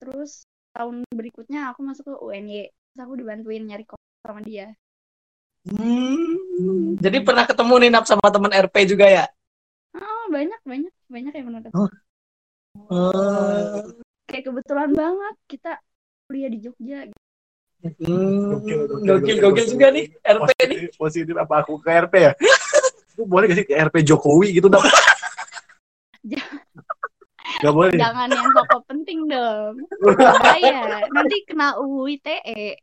terus tahun berikutnya aku masuk ke UNY. Terus aku dibantuin nyari sama dia. Hmm. Jadi pernah ketemu nih nap sama teman RP juga ya? Oh, banyak banyak banyak yang pernah ketemu. Oh. Kayak kebetulan banget kita kuliah di Jogja. gitu. Hmm. Gokil, gokil, Gokil, gokil, gokil gokil. juga nih RP nih. Positif, positif apa aku ke RP ya? Itu boleh gak sih ke RP Jokowi gitu? Jangan. Gak boleh. Jangan yang pokok penting dong. Bahaya. Nanti kena UU ITE.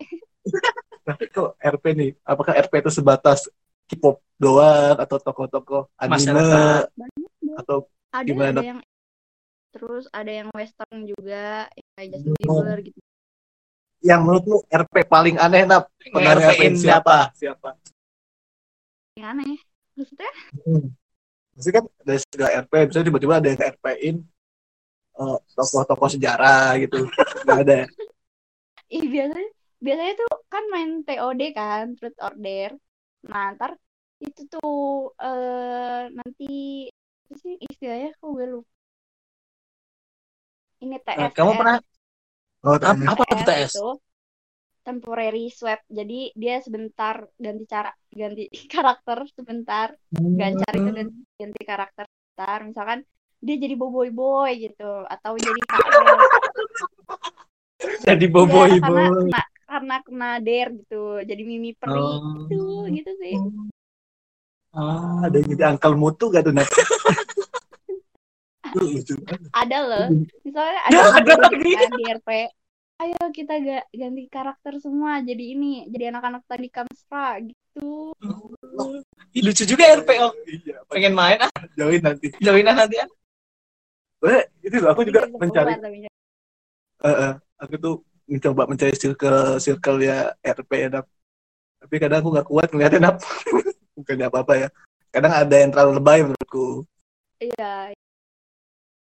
Tapi kok RP nih, apakah RP itu sebatas K-pop doang atau tokoh-tokoh anime Masyarakat. atau ada Gimana, ada yang terus ada yang western juga kayak Justin. Bieber gitu yang menurutmu RP paling aneh nap? Pernah RP-in siapa? Siapa? yang aneh maksudnya Hmm. Maksudnya kan dari segala RP, bisa tiba-tiba ada yang RP-in eh, tokoh-tokoh sejarah gitu. Gak ada. ih biasanya biasanya tuh kan main TOD kan truth order nah ntar itu tuh eh nanti apa sih istilahnya kok gue lupa ini TS Kamu pernah Oh, apa, apa tuh TS? itu temporary swap jadi dia sebentar ganti cara ganti karakter sebentar gancar itu dan ganti karakter sebentar misalkan dia jadi boboy boy gitu atau jadi Jadi boboy karena boy. kena karena kena der gitu jadi mimi peri Oh. gitu gitu sih Oh. Ada yang jadi angkel mutu gak tuh nap? Itu lucu banget. ada loh misalnya Ya, ada ada ada lagi. kan di RP ayo kita ga, ganti karakter semua jadi ini jadi anak-anak tadi kamstra gitu Ih, lucu juga RP oh. Iya, Pengen main ah, join nanti. join ah nanti ah. Eh, itu loh, aku juga Bisa mencari eh, eh, aku tuh mencoba mencari circle circle ya RP ya Nap. Tapi kadang aku nggak kuat ngeliatin Nap. Bukannya apa-apa ya. Kadang ada yang terlalu lebay menurutku. iya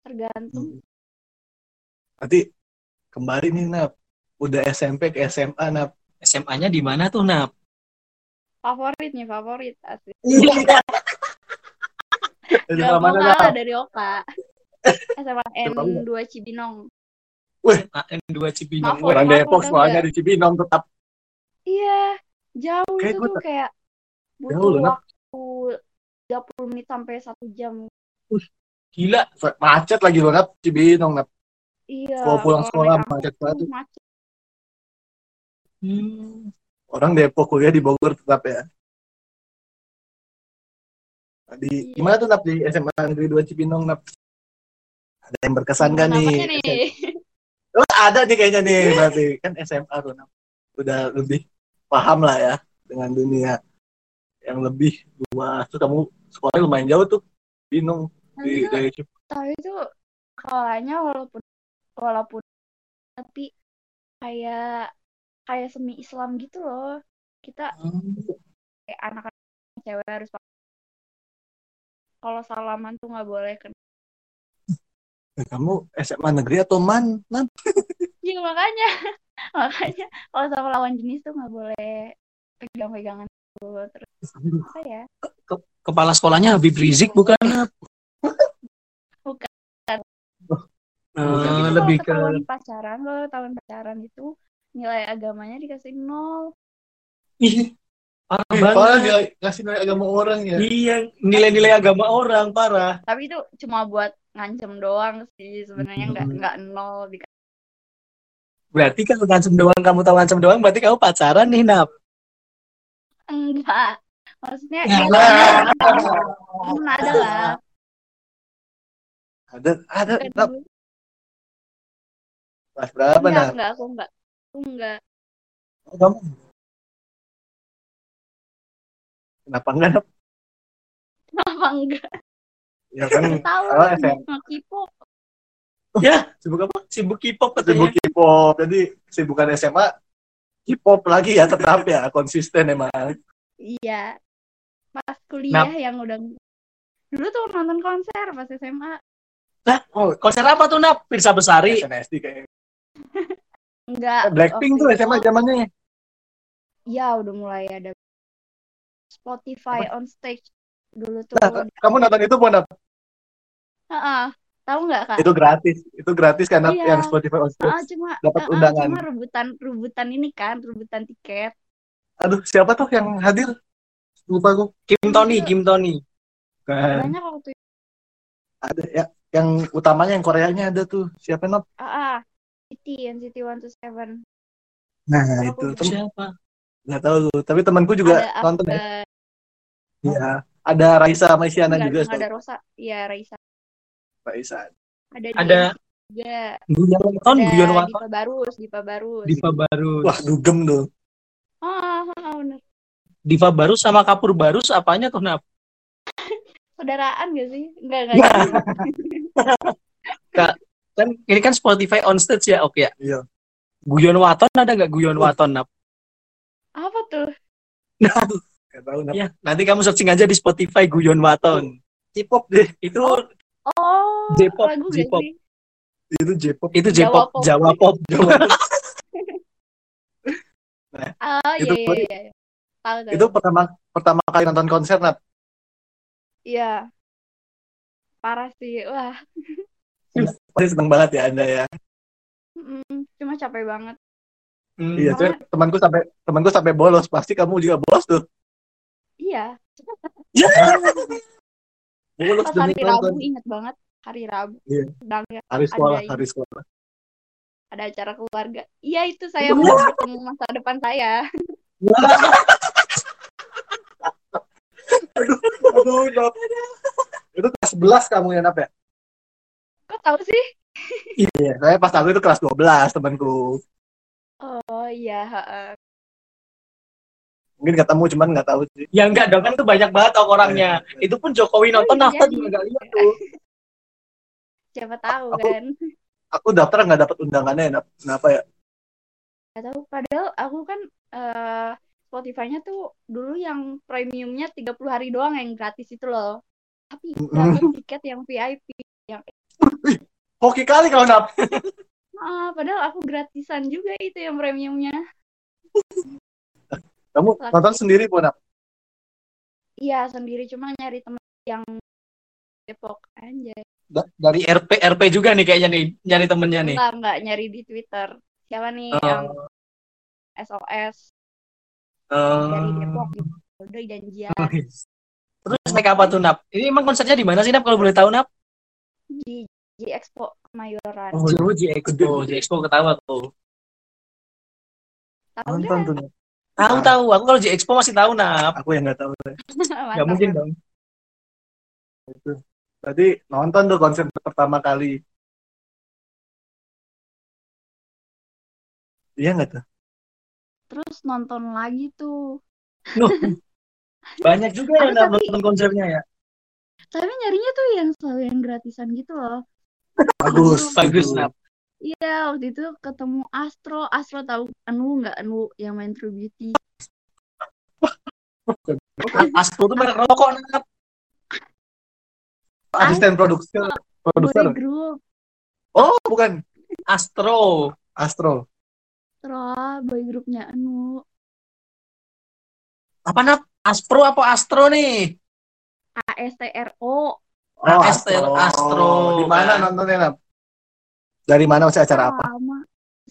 tergantung Nanti kembali nih Nap. Udah SMP ke SMA Nap. SMA-nya di mana tuh nap? favorit nih favorit asli Dari Gak mana Nap? dari Oka SMA Coba lu. N2 Cibinong N2 Cibinong. Orang Depok soalnya di Cibinong tetap. iya jauh Kayak itu tuh kayak Jauh butuh loh, Nap. waktu 30 menit sampai satu jam Gila. Macet lagi banget Cibinong Nap. iya Kalau pulang sekolah macet banget. macet Hmm. Orang Depok kuliah di Bogor tetap ya. Di Iya. gimana tuh Nap di SMA Negeri 2 Cibinong Nap? Ada yang berkesan gak nih? Nih Oh, ada nih kayaknya nih berarti kan SMA tuh Nap. Udah lebih paham lah ya dengan dunia yang lebih luas. Tuh kamu sekolahnya lumayan jauh tuh. Binung di Tapi tuh- dari tapi itu sekolahnya walaupun walaupun tapi kayak kayak semi Islam gitu loh. Kita kayak anak-anak cewek harus kalau salaman tuh nggak boleh kan Eh, Kamu SMA negeri atau man? Iya makanya, makanya kalau sama lawan jenis tuh nggak boleh pegang-pegangan dulu terus apa ya? Kepala sekolahnya Habib Rizik bukan? Bukan. Eh, Bukan. lebih ke pacaran, kalau ketahuan pacaran itu nilai agamanya dikasih nol. Ih, parah Eh, banget. parah nilai, ngasih nilai agama orang ya. Iya, nilai-nilai agama orang parah. Tapi itu cuma buat ngancem doang sih sebenarnya nggak Hmm. nggak nol di Berarti kalau ngancem doang kamu tahu ngancem doang berarti kamu pacaran nih, Nap. enggak. Maksudnya Ya. ya, temen ada lah. Ada, ada. Dulu. Kelas berapa, Enggak, enggak, aku enggak. Aku enggak. Oh, Kamu? Kenapa enggak, Nap? Kenapa enggak? Ya kan, Tahu lah, sama K-pop. Ya, sibuk apa? sibuk K-pop Sibuk. K-pop. Jadi, sibukan SMA, K-pop lagi ya, tetap ya. Konsisten emang. Iya. Pas kuliah yang udah dulu tuh nonton konser pas SMA. Lah, oh, konser apa tuh, Nap? Pirsa Besari. SNSD kayaknya. Enggak. Blackpink waktu tuh SMA zamannya. Iya, udah mulai ada Spotify on stage dulu tuh. Nah, kamu nonton itu pun Nap? Heeh. Tahu nggak kak? itu gratis. Itu gratis kan Nap, Iya. yang Spotify on Stage. Ah, cuma dapat undangan. cuma rebutan rebutan ini kan, rebutan tiket. Aduh, siapa tuh yang hadir? Lupa aku. Kim Tony, Kim Tony. Kan. Banyak waktu itu. Ada ya yang utamanya yang Koreanya ada tuh. Siapa Nap? Ah, ah. City, NCT 127. Nah, itu tem- Siapa? nggak tahu tuh. Tapi temanku juga ada nonton ya. Afgan, Iya. Ada Raisa sama Isyana enggak, juga. enggak ada Rosa. Iya, Raisa. Raisa. Ada Ada- juga. Guyon Waton, Guyon Waton. Dipa Barus, Dipa Barus. Diva baru. Wah, dugem tuh. Ah, ah, ah, bener. Diva baru sama Kapur Barus apanya tuh, Nap? Saudaraan gak sih? Enggak, enggak. Kan ini kan Spotify on stage ya, oke ya. Iya. Guyon Waton ada nggak Guyon Waton, Nap? Apa tuh? Nggak tahu Nap. Ya, nanti kamu searching aja di Spotify Guyon Waton. K-pop deh. Itu Oh, J-pop, gak J-pop. sih? Itu J-pop. itu Jawa J-pop, pop. Jawa pop. Ah, Itu iya, iya, iya. Tahu, tahu. Itu pertama pertama kali nonton konser Nap. Iya. Parah sih. Wah, Pasti seneng banget ya Anda ya. mm, cuma capek banget. Hmm. Iya, cuy, temanku sampai temanku sampai bolos. Pasti kamu juga bolos tuh. Iya. Bolos Pas demi hari Rabu nonton. inget banget. Hari Rabu. Iya. Sedang ya, Hari sekolah, Ada hari sekolah. ada acara keluarga. Iya, itu saya mau ketemu masa depan saya. Aduh, Nap. Itu kelas 11 kamu ya, Nap ya? Kok tahu sih? Iya, saya pas aku itu kelas 12 temanku. Oh iya, heeh. Mungkin ketemu cuman nggak tahu sih. Ya enggak dong, kan itu banyak banget tau orangnya. Itu pun Jokowi nonton Oh, iya, iya. juga enggak lihat tuh. Siapa tahu Aku- kan? Aku daftar nggak dapat undangannya, Nap. Kenapa ya? Gak tahu. Padahal aku kan eh Spotify-nya tuh dulu yang premiumnya 30 hari doang yang gratis itu loh. Tapi dapat tiket yang VIP. Hoki kali kalau Nap. Ah, padahal aku gratisan juga itu yang premiumnya. Kamu Laki. nonton sendiri pun, Nap. Iya, sendiri cuma nyari temen yang Depok aja. Da- Dari RP RP juga nih kayaknya nih nyari temennya nih. Enggak, enggak nyari di Twitter. Siapa nih Oh. yang SOS Eh, dari Depok gitu. Udah janjian Terus naik apa tuh Nap? Ini emang konsernya di mana sih Nap kalau boleh tahu Nap? di G Expo Kemayoran. Oh, oh J Expo, J Expo ketawa tuh. Tahu Nonton nggak? tuh. Nap. Tahu tahu, aku kalau J Expo masih tahu Nap. Aku yang nggak tahu. Enggak Mantap. mungkin dong. Berarti nonton tuh konser pertama kali. Iya nggak tuh? Terus nonton lagi tuh. Loh, banyak juga ya Nap tapi- nonton konsernya ya. Tapi nyarinya tuh yang selalu yang gratisan gitu loh. Bagus. Bagus. Iya, waktu itu ketemu Astro. Astro tahu Anu nggak Anu yang main True Beauty. Astro tuh merek rokok Nap. Asisten produksi produser. Boy group. Oh, bukan Astro. Astro. Terus boy grupnya Anu Apa nap? Aspro apa Astro nih? ASTRO Oh, Astro. Astro. Di mana Kan. nontonnya, Nap? Dari mana maksudnya acara apa? sama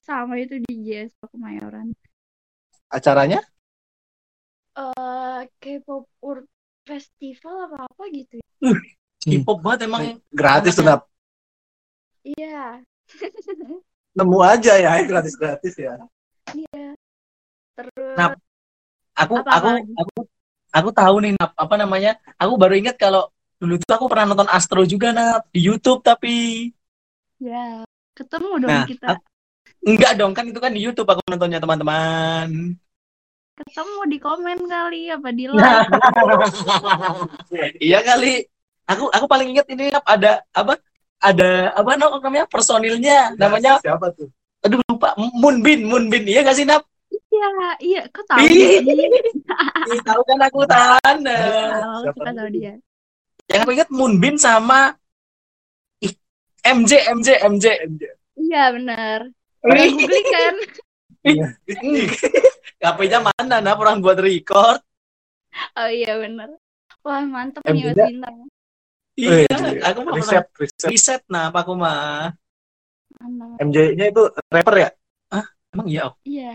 sama itu di JSP Kemayoran. Acaranya? Eh K-pop World Festival apa apa gitu. ya. K-pop banget emang. Gratis tuh, Nap. Iya. Nemu aja ya, gratis-gratis ya. Iya. Terus Nah, Aku Apa aku lagi? aku aku tahu nih Nap, apa namanya? Aku baru ingat kalau dulu tuh aku pernah nonton Astro juga Nap di YouTube tapi ya ketemu dong Nah, kita. enggak dong kan itu kan di YouTube aku nontonnya teman-teman. Ketemu di komen kali apa di Nah. like. iya kali. Aku aku paling ingat ini Nap ada apa? Ada apa namanya personilnya namanya siapa tuh? aduh lupa Moonbin Moonbin iya gak sih Nap? Iya, iya, kok tahu Ih. sih? Ih, tahu kan aku tahan. Tahu, siapa kita tahu dia. Yang aku ingat Moonbin sama ih, MJ MJ MJ. Iya, benar. Udah googling kan? HP-nya mana nah orang buat record? Oh iya, benar. Wah, mantep nih Mas. Bintang. Iya, Eh, aku mah riset, riset. riset nah apa aku mah. MJ-nya itu rapper ya? Emang iya. oh. Iya.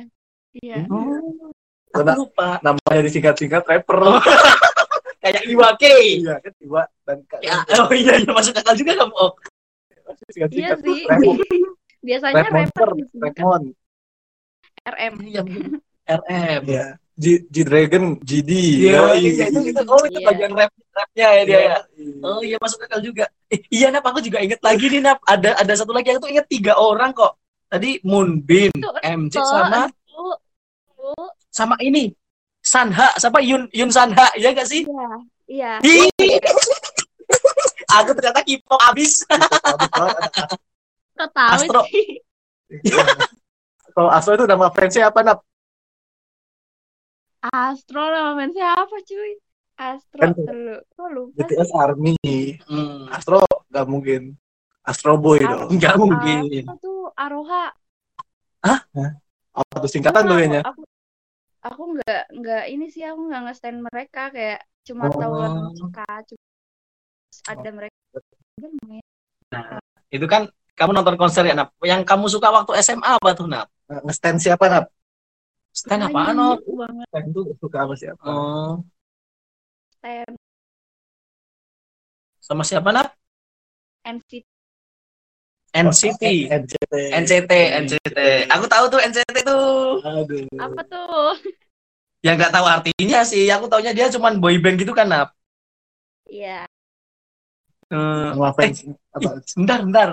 Iya. Oh, aku Karena lupa. namanya disingkat-singkat rapper. Kayak Iwake. iya kan Iwa dan Kak. Ya, oh iya, iya masuk akal juga kamu. Oh, Iya sih. Biasanya Rap rapper Rapmon. RM. iya. RM. Iya. G, G Dragon, GD. Iya, Yoi. iya, itu, itu. Oh, itu Iya. bagian rap rapnya ya dia ya. Iya. Oh iya masuk akal juga. Eh, iya Nap, aku juga inget lagi nih Nap. Ada ada satu lagi aku tuh inget tiga orang kok. Tadi Moonbin, Itu, MJ Oh, sama lu, sama ini Sanha, siapa Yun Yun Sanha, ya gak sih? iya. Iya. Aku ternyata K-pop abis. Kok tahu Astro. sih? Kalau Astro itu nama fansnya apa, Nap? Astro nama fansnya apa cuy? Astro Kan- dulu. Kok lupa? BTS Army. Hmm, Astro nggak mungkin. Astro Boy Ar- dong. nggak mungkin. Apa tuh Aroha? Oh, itu singkatan tuh kayaknya. Aku, aku nggak nggak ini sih aku nggak nge-stand mereka kayak cuma Oh. tahu suka cuma ada mereka. Lumayan. Itu kan kamu nonton konser ya, Nap. Yang kamu suka waktu SMA apa tuh, Nap? Nge-stand siapa, Nap? Stand apaan, Nap? banget Stand itu suka sama siapa? Oh, stand sama siapa, Nap? NCT. NCT. NCT. NCT, NCT. Aku tahu tuh NCT tuh. Aduh. Apa tuh? Yang nggak tahu artinya sih. Aku taunya dia cuman boy band gitu kan, Nap. Iya. Eh, fans apa? ih, bentar, bentar.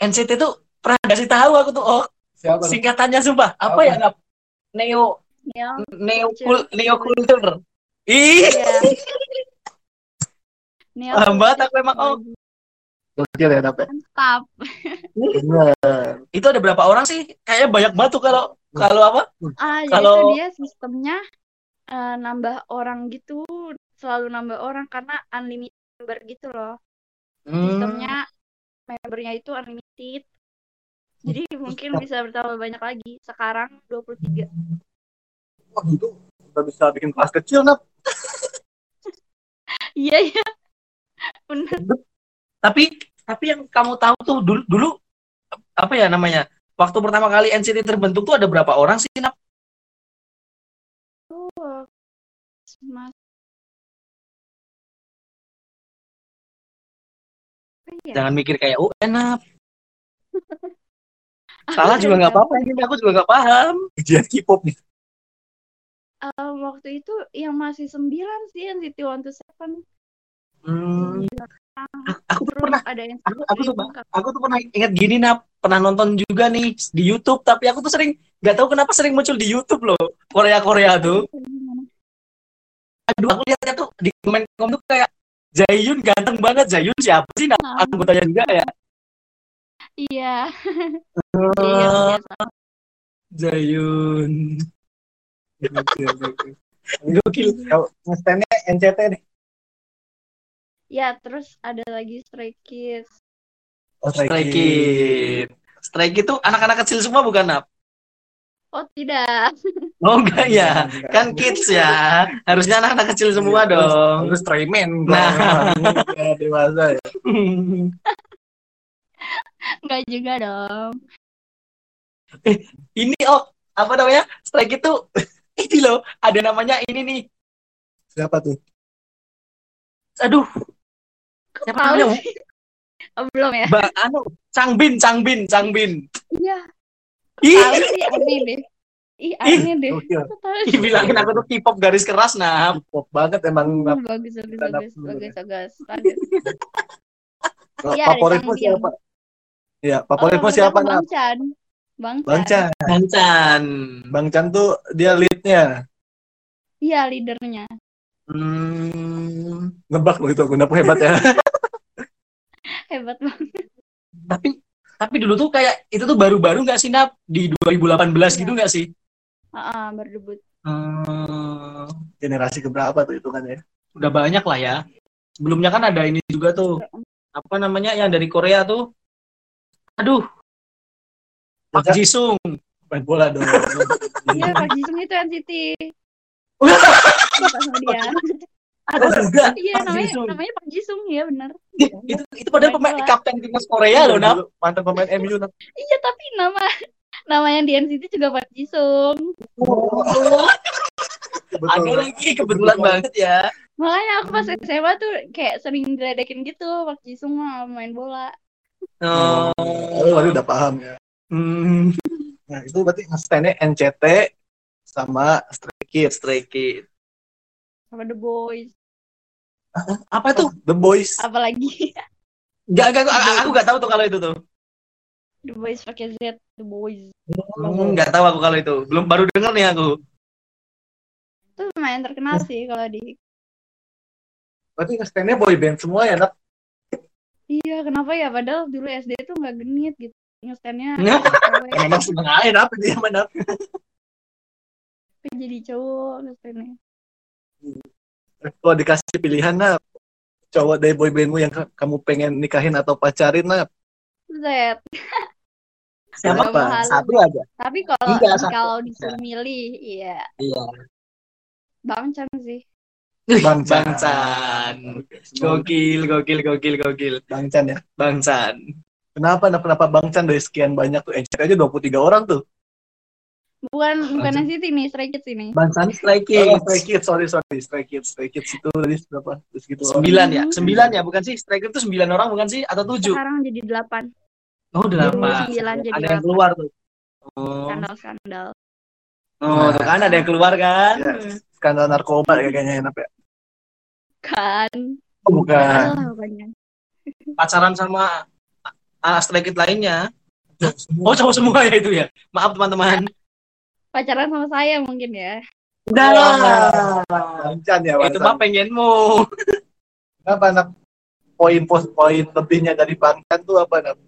NCT tuh pernah kasih tahu aku tuh. Oh, Siapa? Singkatannya sumpah. Apa, Apa? ya, Nap? Neo Neo. Neo Kul- Neo Kultur. Ih, Iya. Banget aku emang. Oh, Gokil ya, Nap? ya? Mantap. Bener. itu ada berapa orang sih? Kayaknya banyak banget tuh kalau kalau apa? Ah, ya Kalau- itu dia sistemnya eh, nambah orang gitu, selalu nambah orang karena unlimited member gitu loh. Hmm, Sistemnya membernya itu unlimited. Jadi mungkin bisa bertambah banyak lagi. Sekarang 23. Wah, itu udah bisa bikin kelas kecil, Nap. Iya, iya. Bener. Tapi tapi yang kamu tahu tuh dulu dulu apa ya namanya? Waktu pertama kali NCT terbentuk tuh ada berapa orang sih, Nap? Mas. Apa ya? Jangan mikir kayak oh enak. Salah juga nggak apa-apa ini aku juga nggak paham. Ujian K-pop nih. Eh, waktu itu yang masih sembilan sih NCT One to Seven. Hmm, aku tuh pernah ada yang aku, aku tuh aku tuh pernah ingat gini nap pernah nonton juga nih di YouTube tapi aku tuh sering nggak tahu kenapa sering muncul di YouTube loh Korea Korea tuh aduh aku lihatnya tuh di komen komen tuh kayak Jayun ganteng banget Jayun siapa sih nap Ah. anggotanya juga ya Iya. Iya, biasa. Jayun Gokil, gokil. nge-standnya NCT nih. Ya, terus ada lagi Stray Kids. Oh, Stray Kid. Stray Kid tuh anak-anak kecil semua bukan, Nap? Oh tidak. Oh enggak ya, kan kids ya. Harusnya anak-anak kecil semua dong. Terus Strayman. Nah. Nah. dewasa ya. Enggak juga dong. ini oh, apa namanya? Stray Kid tuh ini loh, ada namanya ini nih. Siapa tuh? Aduh, Siapa tahu? Oh, belum ya? Mbak anu, Changbin, Changbin, Changbin. Iya. Ih, sih aneh deh. Ih, aneh deh. Ih, bilangin aku tuh K-pop garis keras, nah. Pop banget emang. Oh, bagus, bagus, bagus, bagus, ya. bagus, bagus. Iya, ada Favoritmu siapa? Ya, favoritmu Oh, siapa? Bang? Chan. Bang Bang Chan. Chan. Gancan. Bang Chan tuh dia leadnya. Iya, leadernya. Hmm, Ngebak loh itu, Gundap hebat ya. Hebat banget. tapi tapi dulu tuh kayak itu tuh baru-baru nggak sih Nap di 2018 gitu nggak sih? Ah, ah, berdebut. Hmm, Generasi keberapa tuh itu kan ya? udah banyak lah ya. Sebelumnya kan ada ini juga tuh apa namanya yang dari Korea tuh. Aduh, Park Jaja- Jisung. Main bola dong. Iya, Pak Jisung itu NCT. Suka sama dia. Ada juga. Iya, namanya Jisung. namanya Pak Jisung ya benar. itu itu padahal pemain kapten timnas Korea loh. Dulu Mantan pemain MU Nap. Iya, tapi nama nama yang di NCT juga Pak Jisung. Ada Betul. lagi kebetulan banget ya. Makanya aku pas SMA tuh kayak sering diledekin gitu Pak Jisung mah main bola. Oh. Oh, baru udah paham ya. Hmm. Nah, itu berarti nge-stand-nya NCT sama Kids. Stray Kid. Sama The Boys. Apa tuh? The Boys. Apalagi Gak, gak, aku, aku gak tahu tuh kalau itu tuh. The Boys pakai Z, The Boys. Hmm, Gak tahu aku kalau itu. Belum baru denger nih aku. Itu lumayan terkenal sih kalau di Berarti nge-stand-nya boy band semua ya, Nap? Iya, kenapa ya? Padahal dulu SD itu nggak genit gitu. Cewek, Emang seneng aja, Nap. Dia mah, Tapi jadi cowok ngestannya. Kalau dikasih pilihan, Nap. Cowok dari boy bandmu yang ka- kamu pengen nikahin atau pacarin, Nap. Z. Siapa? Mahal. Satu aja. Tapi kalau Iya, kalau disuruh milih, iya Iya. Bang Chan sih. Bang Chan. Bang Chan. Gokil, gokil, gokil, gokil. Bang Chan ya. Bang Chan. Kenapa, Nap? Kenapa Bang Chan dari sekian banyak tuh? NCT aja 23 orang tuh. Bukan bukan Chan. NCT nih, Stray Kids ini. Bang Chan Stray Oh, Kids. Stray Kids, sorry, sorry. Stray Kids. Stray Kids itu tadi berapa? Terus gitu. Sembilan ya? Sembilan ya? Bukan sih? Stray Kids itu sembilan orang bukan sih? Atau tujuh? Sekarang jadi delapan. Oh, delapan. sembilan jadi Ada yang keluar tuh. Oh, Skandal-skandal. oh tuh kan ada yang keluar kan? Ya, skandal narkoba ya kayaknya enak ya. Kan. Oh, bukan. Pokoknya. Pacaran sama anak Stray Kids lainnya. Oh, cowok semua ya itu ya? Maaf teman-teman. Pacaran sama saya mungkin ya. Udah lah. Ya, Itu mah pengenmu. Kenapa, Nap? Poin pos poin lebihnya dari Bang Chan tuh apa, Nap?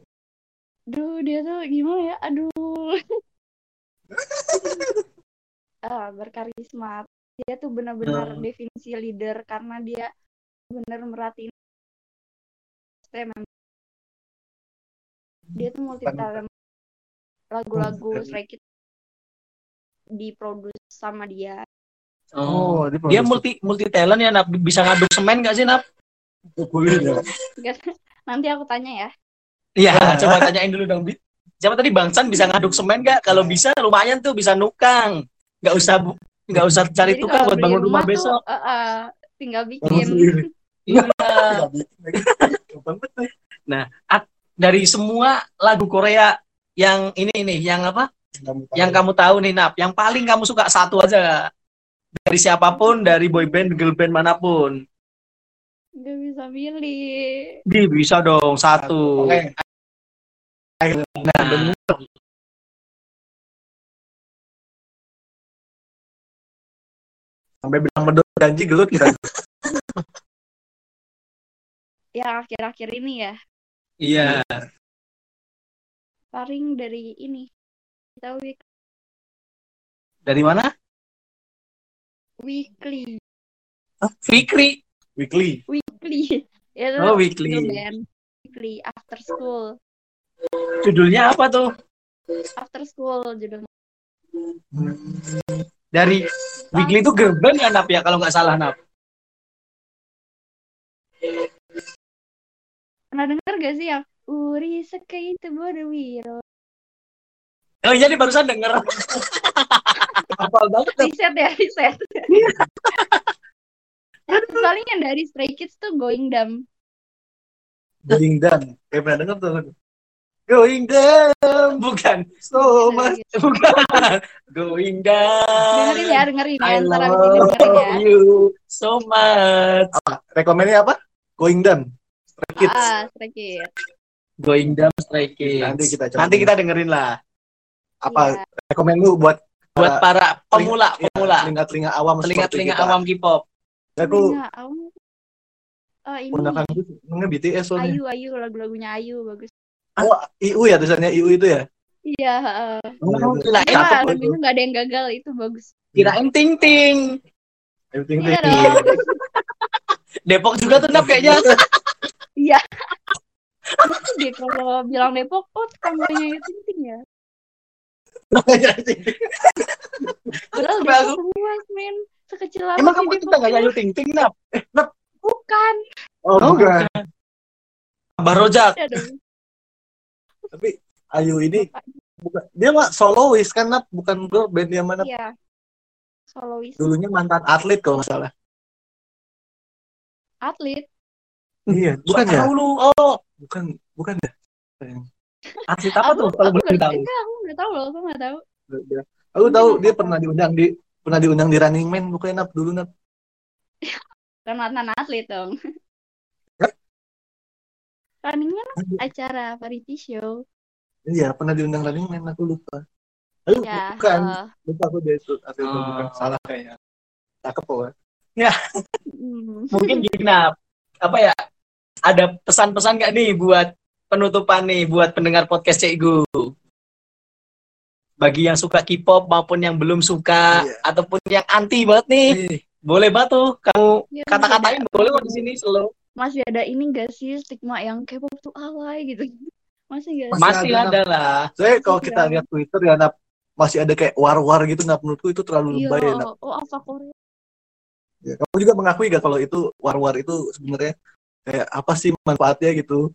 Aduh, dia tuh gimana ya? Aduh. ah, berkarisma. Dia tuh benar-benar Hmm. definisi leader karena dia benar merhatiin. Dia tuh multi talent. Lagu-lagu Hmm. Stray Kids diproduksi sama dia. Oh. dia, Dia multi multi talent ya, Nap. Bisa ngaduk semen gak sih, Nap? pukulin ya. Nanti aku tanya ya. Iya, coba tanyain dulu dong, Bit. Siapa tadi Bang Chan bisa ngaduk semen gak? Kalau bisa lumayan tuh bisa nukang. Gak usah nggak usah cari Jadi tukang buat bangun rumah tuh, besok. eh, eh, tinggal bikin. sendiri. Iya. Nggak bikin. Gampang banget. Dari semua lagu Korea yang ini nih, yang apa? Kamu tahu. Yang kamu tahu nih, Nap. Yang paling kamu suka satu aja. Dari siapa pun, dari boy band, girl band mana pun. Gak bisa milih. Di bisa dong satu. Oke. Nah, Sampai bilang medot janji gelut kita. Ya akhir-akhir ini ya. iya. Paling dari ini. Kita week Dari mana? weekly. Fikri. Weekly. Weekly. Ya, itu Oh, Weekly. band. Weekly After School. Judulnya apa tuh? After School judulnya. Dari Weekly itu girl band ya Nap ya kalau nggak salah Nap. Pernah denger gak sih yang Uri Sekei itu Wiro. Oh iya nih barusan denger. Hafal banget. Riset ya, riset. Paling yang dari Stray Kids tuh Going Dumb. Going down. Kayak pernah denger tuh. Going down. Bukan. So much. Bukan. Going down. Dengerin ya, dengerin ya. I love dengerin ya. you so much. Rekomennya apa? Going down. Stray Kids. Ah, Stray Kids. Going down Stray Kids. Nanti kita coba. Nanti kita dengerin lah. Apa Iya. rekomen lu buat Buat para pemula, ya, pemula. telinga-telinga awam Telinga-telinga awam K-pop. Aku Telinga awam. Oh, ini gunakan itu namanya BTS soalnya. Ayu, Ayu, lagu-lagunya Ayu bagus. Oh, IU ya tulisannya IU itu ya? Iya, heeh. Oh, Kirain, Iya, Cakep lagunya nggak ada yang gagal itu bagus. kirain ting ting. Everything Iya Ting. dong. Depok juga tuh Nap kayaknya. Iya. Masa deh kalau bilang Depok, oh tangganya itu penting ya. Padahal Sampai Depok luas, men. Sekecil apa Emang kamu Depok? cinta gak Ayu Ting Ting Nap? Bukan. Oh, bukan. Abah Rojak. Ada dong. Tapi Ayu ini bukan dia mah solois kan Nap, bukan girl band dia mana. Iya. Solois. Dulunya mantan atlet kalau nggak salah. Atlet. Iya, bukan ya? tahu lu. Oh, Bukan, bukan ya? Sayang. Atlet apa tuh kalau aku boleh tahu? Enggak, aku nggak tahu loh. Aku nggak tahu. Dia- Aku tahu dia pernah diundang di pernah diundang di Running Man bukannya Nap dulu Nap. Kan mantan atlet dong. Running Man acara variety show. Iya, pernah diundang Running Man aku lupa. Aduh, Ya, bukan. eh, Lupa aku dia itu atlet itu Oh. bukan salah kayaknya. Cakep kok. hmm. Mungkin gini Nap. Apa ya? Ada pesan-pesan gak nih buat penutupan nih buat pendengar podcast Cikgu? Bagi yang suka K-pop maupun yang belum suka Iya. ataupun yang anti banget nih, Ih, boleh banget tuh kamu Ya, kata-katain ada- boleh kok di sini selalu. Masih ada ini gak sih stigma yang K-pop tuh alay gitu. Masih gak sih? Masih Masih ada, ada lah. Saya kalau kita lihat Twitter ya Nap masih ada kayak war-war gitu Nap menurutku itu terlalu Iya, lebay ya, Nap. oh apa Korea? Ya, kamu juga mengakui gak kalau itu war-war itu sebenarnya kayak apa sih manfaatnya gitu?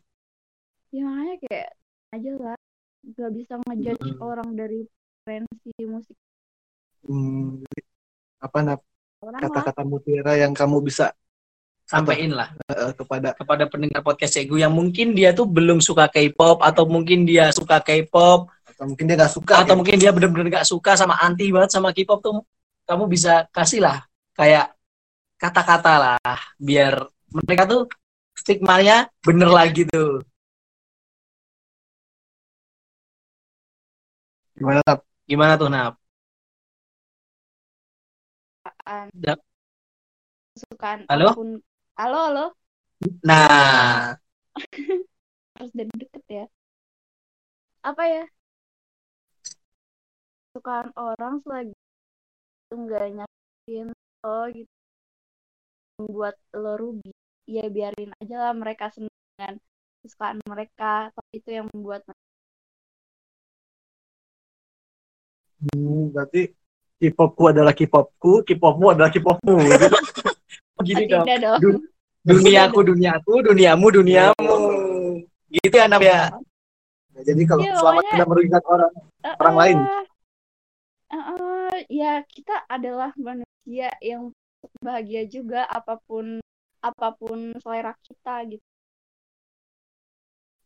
Ya makanya kayak aja lah. Gak bisa ngejudge Hmm. orang dari preferensi musik Hmm, apa kata-kata mutiara yang kamu bisa Sampaiin lah eh, kepada kepada pendengar podcast Cikgu yang mungkin dia tuh belum suka K-pop atau mungkin dia suka K-pop atau mungkin dia nggak suka atau gitu. mungkin dia bener-bener gak suka sama anti banget sama K-pop tuh kamu bisa kasih lah kayak kata-kata lah biar mereka tuh stigmanya bener lagi tuh gimana Nap? gimana tuh Nap? Kesukaan. Halo? apa pun. Halo, halo. Nah, Harus dari deket ya. Apa ya? Kesukaan orang selagi itu nggak nyakitin lo gitu. Membuat lo rugi. Ya biarin aja lah mereka seneng dengan kesukaan mereka. Tapi itu yang membuat Hmm, berarti K-popku adalah K-popku, K-popmu adalah K-popmu. gitu. gini dong. dong. Du- Duniaku, duniaku, duniamu, duniamu. Gitu ya Nap ya. Nah, jadi kalau Iya, selama pokoknya- tidak merugikan orang, Eh, Orang lain. eh, eh, ya kita adalah manusia yang bahagia juga apa pun apa pun selera kita gitu.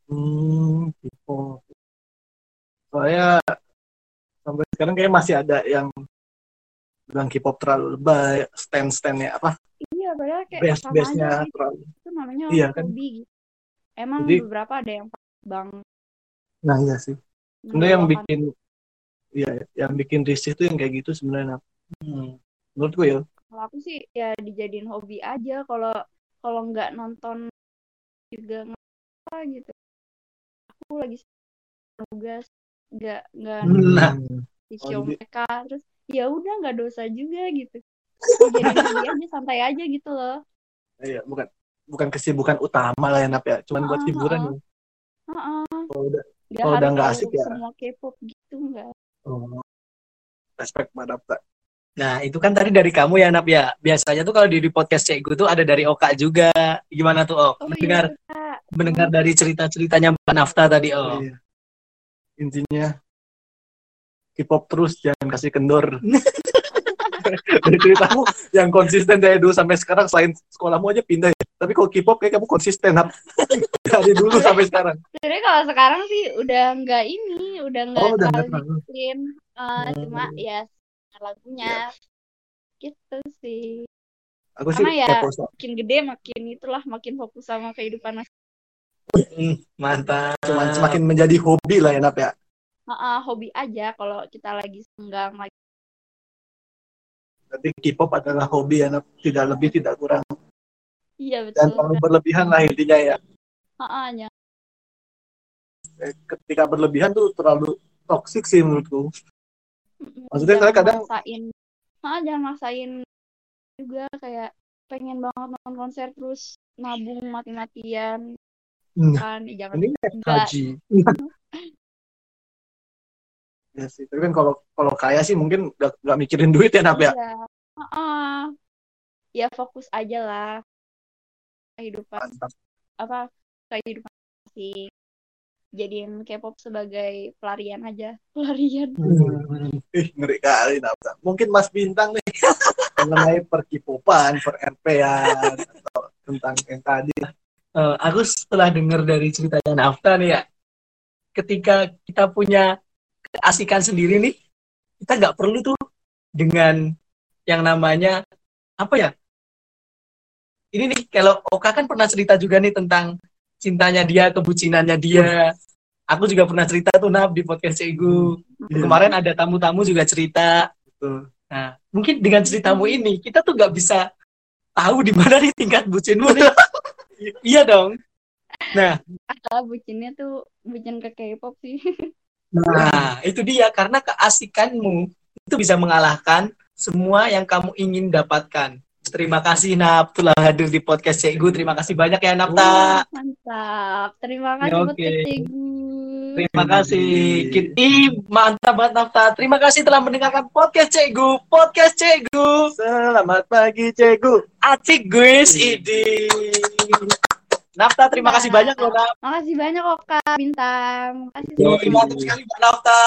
hmm, K-pop. Soalnya sekarang kayak masih ada yang bilang K-pop terlalu lebay, stand-standnya apa, Iya, padahal kayak base-nya aja gitu. terlalu. Itu namanya Iya, kan? hobi gitu. Emang Jadi- beberapa ada yang bang Nah iya sih. Sebenarnya yang bikin, iya, yang bikin risih tuh yang kayak gitu sebenarnya. Hmm. Menurutku ya. Kalau aku sih ya dijadiin hobi aja kalau kalau nggak nonton juga nggak apa gitu. Aku lagi tugas nggak nggak Nah. Show jadi- mereka terus ya udah nggak dosa juga gitu jadi aja santai aja gitu loh Iya, bukan. bukan kesibukan utama lah ya Nap ya cuman buat Ah, hiburan ah. ya. Heeh. kalau udah Nggak Kalau udah nggak tahu asik ya. semua K-pop gitu enggak. oh, respect Mbak Dapta Nah, itu kan tadi dari kamu ya, Nap ya. Biasanya tuh kalau di, di podcast Cegu tuh ada dari Oka juga. Gimana tuh, Ok? Oh mendengar iya, Kak. mendengar dari cerita-ceritanya Mbak Nafta tadi, Oh. Iya. intinya K-pop terus jangan kasih kendor dari ceritamu yang konsisten dari dulu sampai sekarang selain sekolahmu aja pindah ya tapi kalau K-pop kayak kamu konsisten Nap. dari dulu sampai sekarang Sebenarnya kalau sekarang sih udah nggak ini, udah nggak Oh, udah terlalu disiplin. Eh, Hmm. Cuma ya lagunya gitu sih. aku sih Karena ya- Makin gede makin itulah makin fokus sama kehidupan mas. Hmm, mantap. cuman semakin menjadi hobi lah ya Nap ya Heeh, hobi aja kalau kita lagi senggang lagi. Berarti K-pop adalah hobi ya Nap. tidak lebih tidak kurang Iya dan betul. terlalu berlebihan lah intinya ya Heeh, jangan- Eh, ketika berlebihan tuh terlalu toksik sih menurutku Maksudnya jangan saya kadang- maksain. Heeh, jangan maksain juga kayak pengen banget nonton konser terus nabung mati-matian Hmm. kan Ya, jangan ini enggak haji ya sih tapi kan kalau kalau kaya sih mungkin gak, gak mikirin duit ya Nap ya Iya. Heeh. Ya fokus aja lah kehidupan mantap apa kehidupan sih jadiin K-pop sebagai pelarian aja pelarian Hmm. Ih, ngeri kali Nafsa. Mungkin Mas Bintang nih mengenai perkipopan, per RP-an atau tentang yang tadi. Eh, aku setelah dengar dari ceritanya Nafta nih ya, ketika kita punya keasikan sendiri nih, kita nggak perlu tuh dengan yang namanya apa ya? Ini nih, kalau Oka kan pernah cerita juga nih tentang cintanya dia, kebucinannya dia. Aku juga pernah cerita tuh Naf di podcast Cegu. Kemarin ada tamu-tamu juga cerita. Betul. Nah, mungkin dengan ceritamu ini kita tuh nggak bisa tahu di mana nih tingkat bucinmu nih. iya dong. Nah, ah bucinnya tuh bucin ke K-pop sih nah itu dia karena keasikanmu itu bisa mengalahkan semua yang kamu ingin dapatkan. Terima kasih Nap telah hadir di podcast Cegu. Terima kasih banyak ya Napta. mantap terima kasih Ya, buat. Kecegu Terima kasih. Kiti mantap banget Napta. Terima kasih telah mendengarkan podcast Cegu. Podcast Cegu. Selamat pagi, Cegu. Acik guys ini. Nafta terima kasih banyak loh Nap. makasih banyak kok kak bintang makasih Yo, banyak. mantap sekali Mbak Nafta.